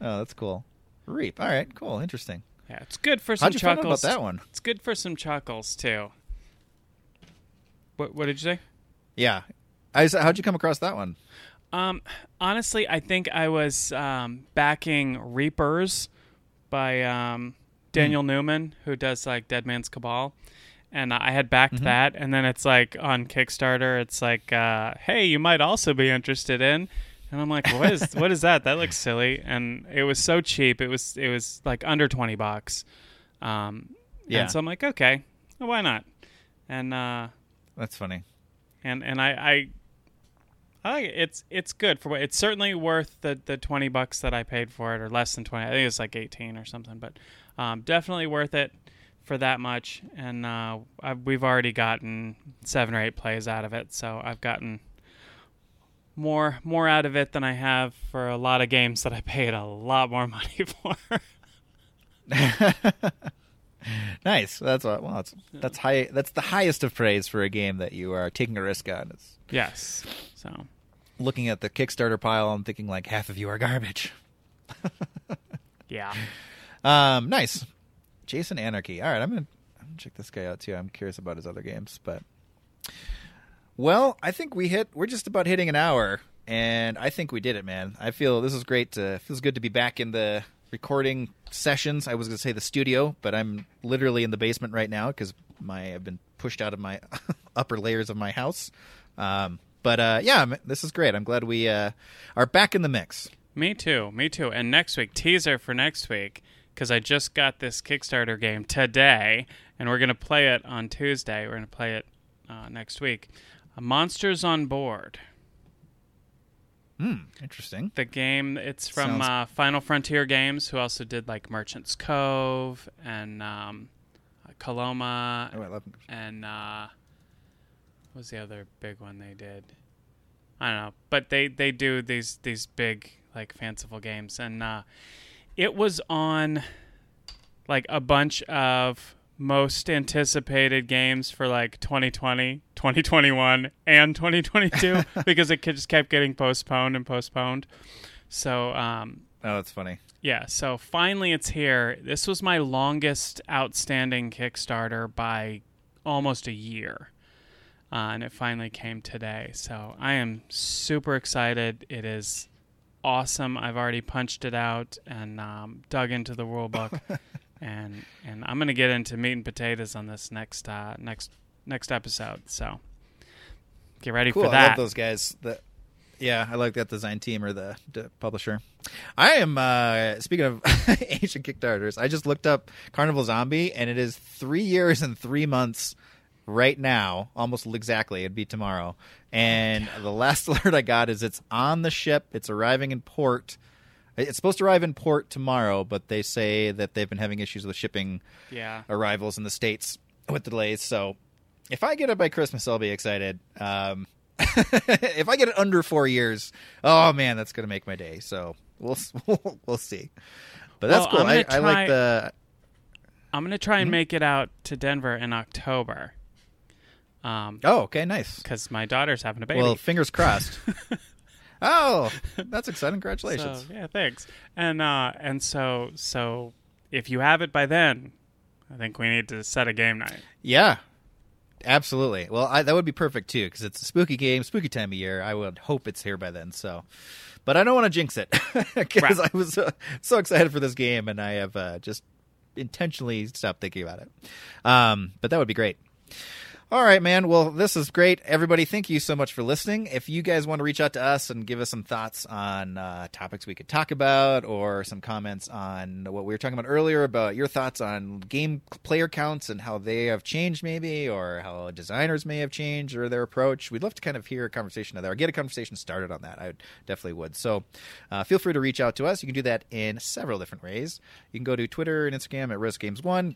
Oh, that's cool. Reap. All right, cool, interesting. yeah, it's good for some How'd you find out about that one? It's good for some chuckles too. What what did you say? Yeah, I, how'd you come across that one? Um, honestly, I think I was um, backing Reapers by um, Daniel Newman, who does like Dead Man's Cabal, and I had backed that. And then it's like on Kickstarter, it's like, uh, hey, you might also be interested in. And I'm like, what is what is that? That looks silly. And it was so cheap. It was it was like under twenty bucks. Um, Yeah. And so I'm like, okay, well, why not? And uh, That's funny. and and I, I I like it. it's it's good for what it's certainly worth the the twenty bucks that I paid for it, or less than twenty. I think it's like eighteen or something, but um, definitely worth it for that much. And uh, i we've already gotten seven or eight plays out of it, so I've gotten more more out of it than I have for a lot of games that I paid a lot more money for. nice. That's what. Well, that's that's high. That's the highest of praise for a game that you are taking a risk on. It's yes, so looking at the Kickstarter pile I'm thinking like half of you are garbage. yeah. Um, nice. Jason Anarchy. All right, I'm gonna, I'm gonna check this guy out too. I'm curious about his other games, but well, I think we hit. We're just about hitting an hour, and I think we did it, man. I feel this is great. To, feels good to be back in the recording sessions. I was gonna say the studio, but I'm literally in the basement right now because my I've been pushed out of my upper layers of my house. Um, but uh, yeah, this is great. I'm glad we uh, are back in the mix. Me too. Me too. And next week, teaser for next week, because I just got this Kickstarter game today, and we're gonna play it on Tuesday. We're gonna play it uh, next week. Uh, Monsters on Board. Hmm, interesting. The game it's from Sounds- uh, Final Frontier Games, who also did like Merchant's Cove and um, Coloma Oh, I love. and uh, what was the other big one they did? I don't know, but they they do these these big like fanciful games, and uh, it was on like a bunch of most anticipated games for like 2020, 2021, and 2022 because it just kept getting postponed and postponed. So um, Oh, that's funny. yeah, so finally it's here. This was my longest outstanding Kickstarter by almost a year. Uh, and it finally came today. So I am super excited. It is awesome. I've already punched it out and um, dug into the rule book. and and I'm going to get into meat and potatoes on this next uh, next next episode. So get ready Cool. for that. I love those guys. The, yeah, I like that design team or the, the publisher. I am uh speaking of ancient Kickstarters. I just looked up Carnival Zombie, and it is three years and three months right now, almost exactly. It'd be tomorrow. And the last alert I got is it's on the ship. It's arriving in port. It's supposed to arrive in port tomorrow, but they say that they've been having issues with shipping yeah. arrivals in the states with delays. So if I get it by Christmas, I'll be excited. Um, if I get it under four years, oh man, that's gonna make my day. So we'll we'll see. But that's Well, cool. I'm I, like the I'm going to try and Mhm. make it out to Denver in October. Um, oh okay nice. because my daughter's having a baby. Well, fingers crossed. oh, that's exciting! Congratulations. So, yeah, thanks. And uh, and so so if you have it by then, I think we need to set a game night. Yeah, absolutely. Well, I, that would be perfect too because it's a spooky game, spooky time of year. I would hope it's here by then. So, but I don't want to jinx it because Right. I was so, so excited for this game and I have uh, just intentionally stopped thinking about it. Um, but that would be great. All right, man. Well, this is great. Everybody, thank you so much for listening. If you guys want to reach out to us and give us some thoughts on uh, topics we could talk about or some comments on what we were talking about earlier about your thoughts on game player counts and how they have changed, maybe, or how designers may have changed or their approach, we'd love to kind of hear a conversation there or get a conversation started on that. I definitely would. So uh, feel free to reach out to us. You can do that in several different ways. You can go to Twitter and Instagram at Risk Games One.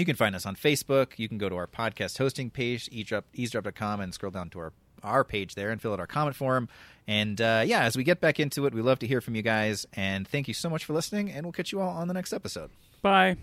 You can find us on Facebook. You can go to our podcast hosting page, eavesdrop, eavesdrop.com, and scroll down to our, our page there and fill out our comment form. And uh, yeah, as we get back into it, we love to hear from you guys. And thank you so much for listening, and we'll catch you all on the next episode. Bye.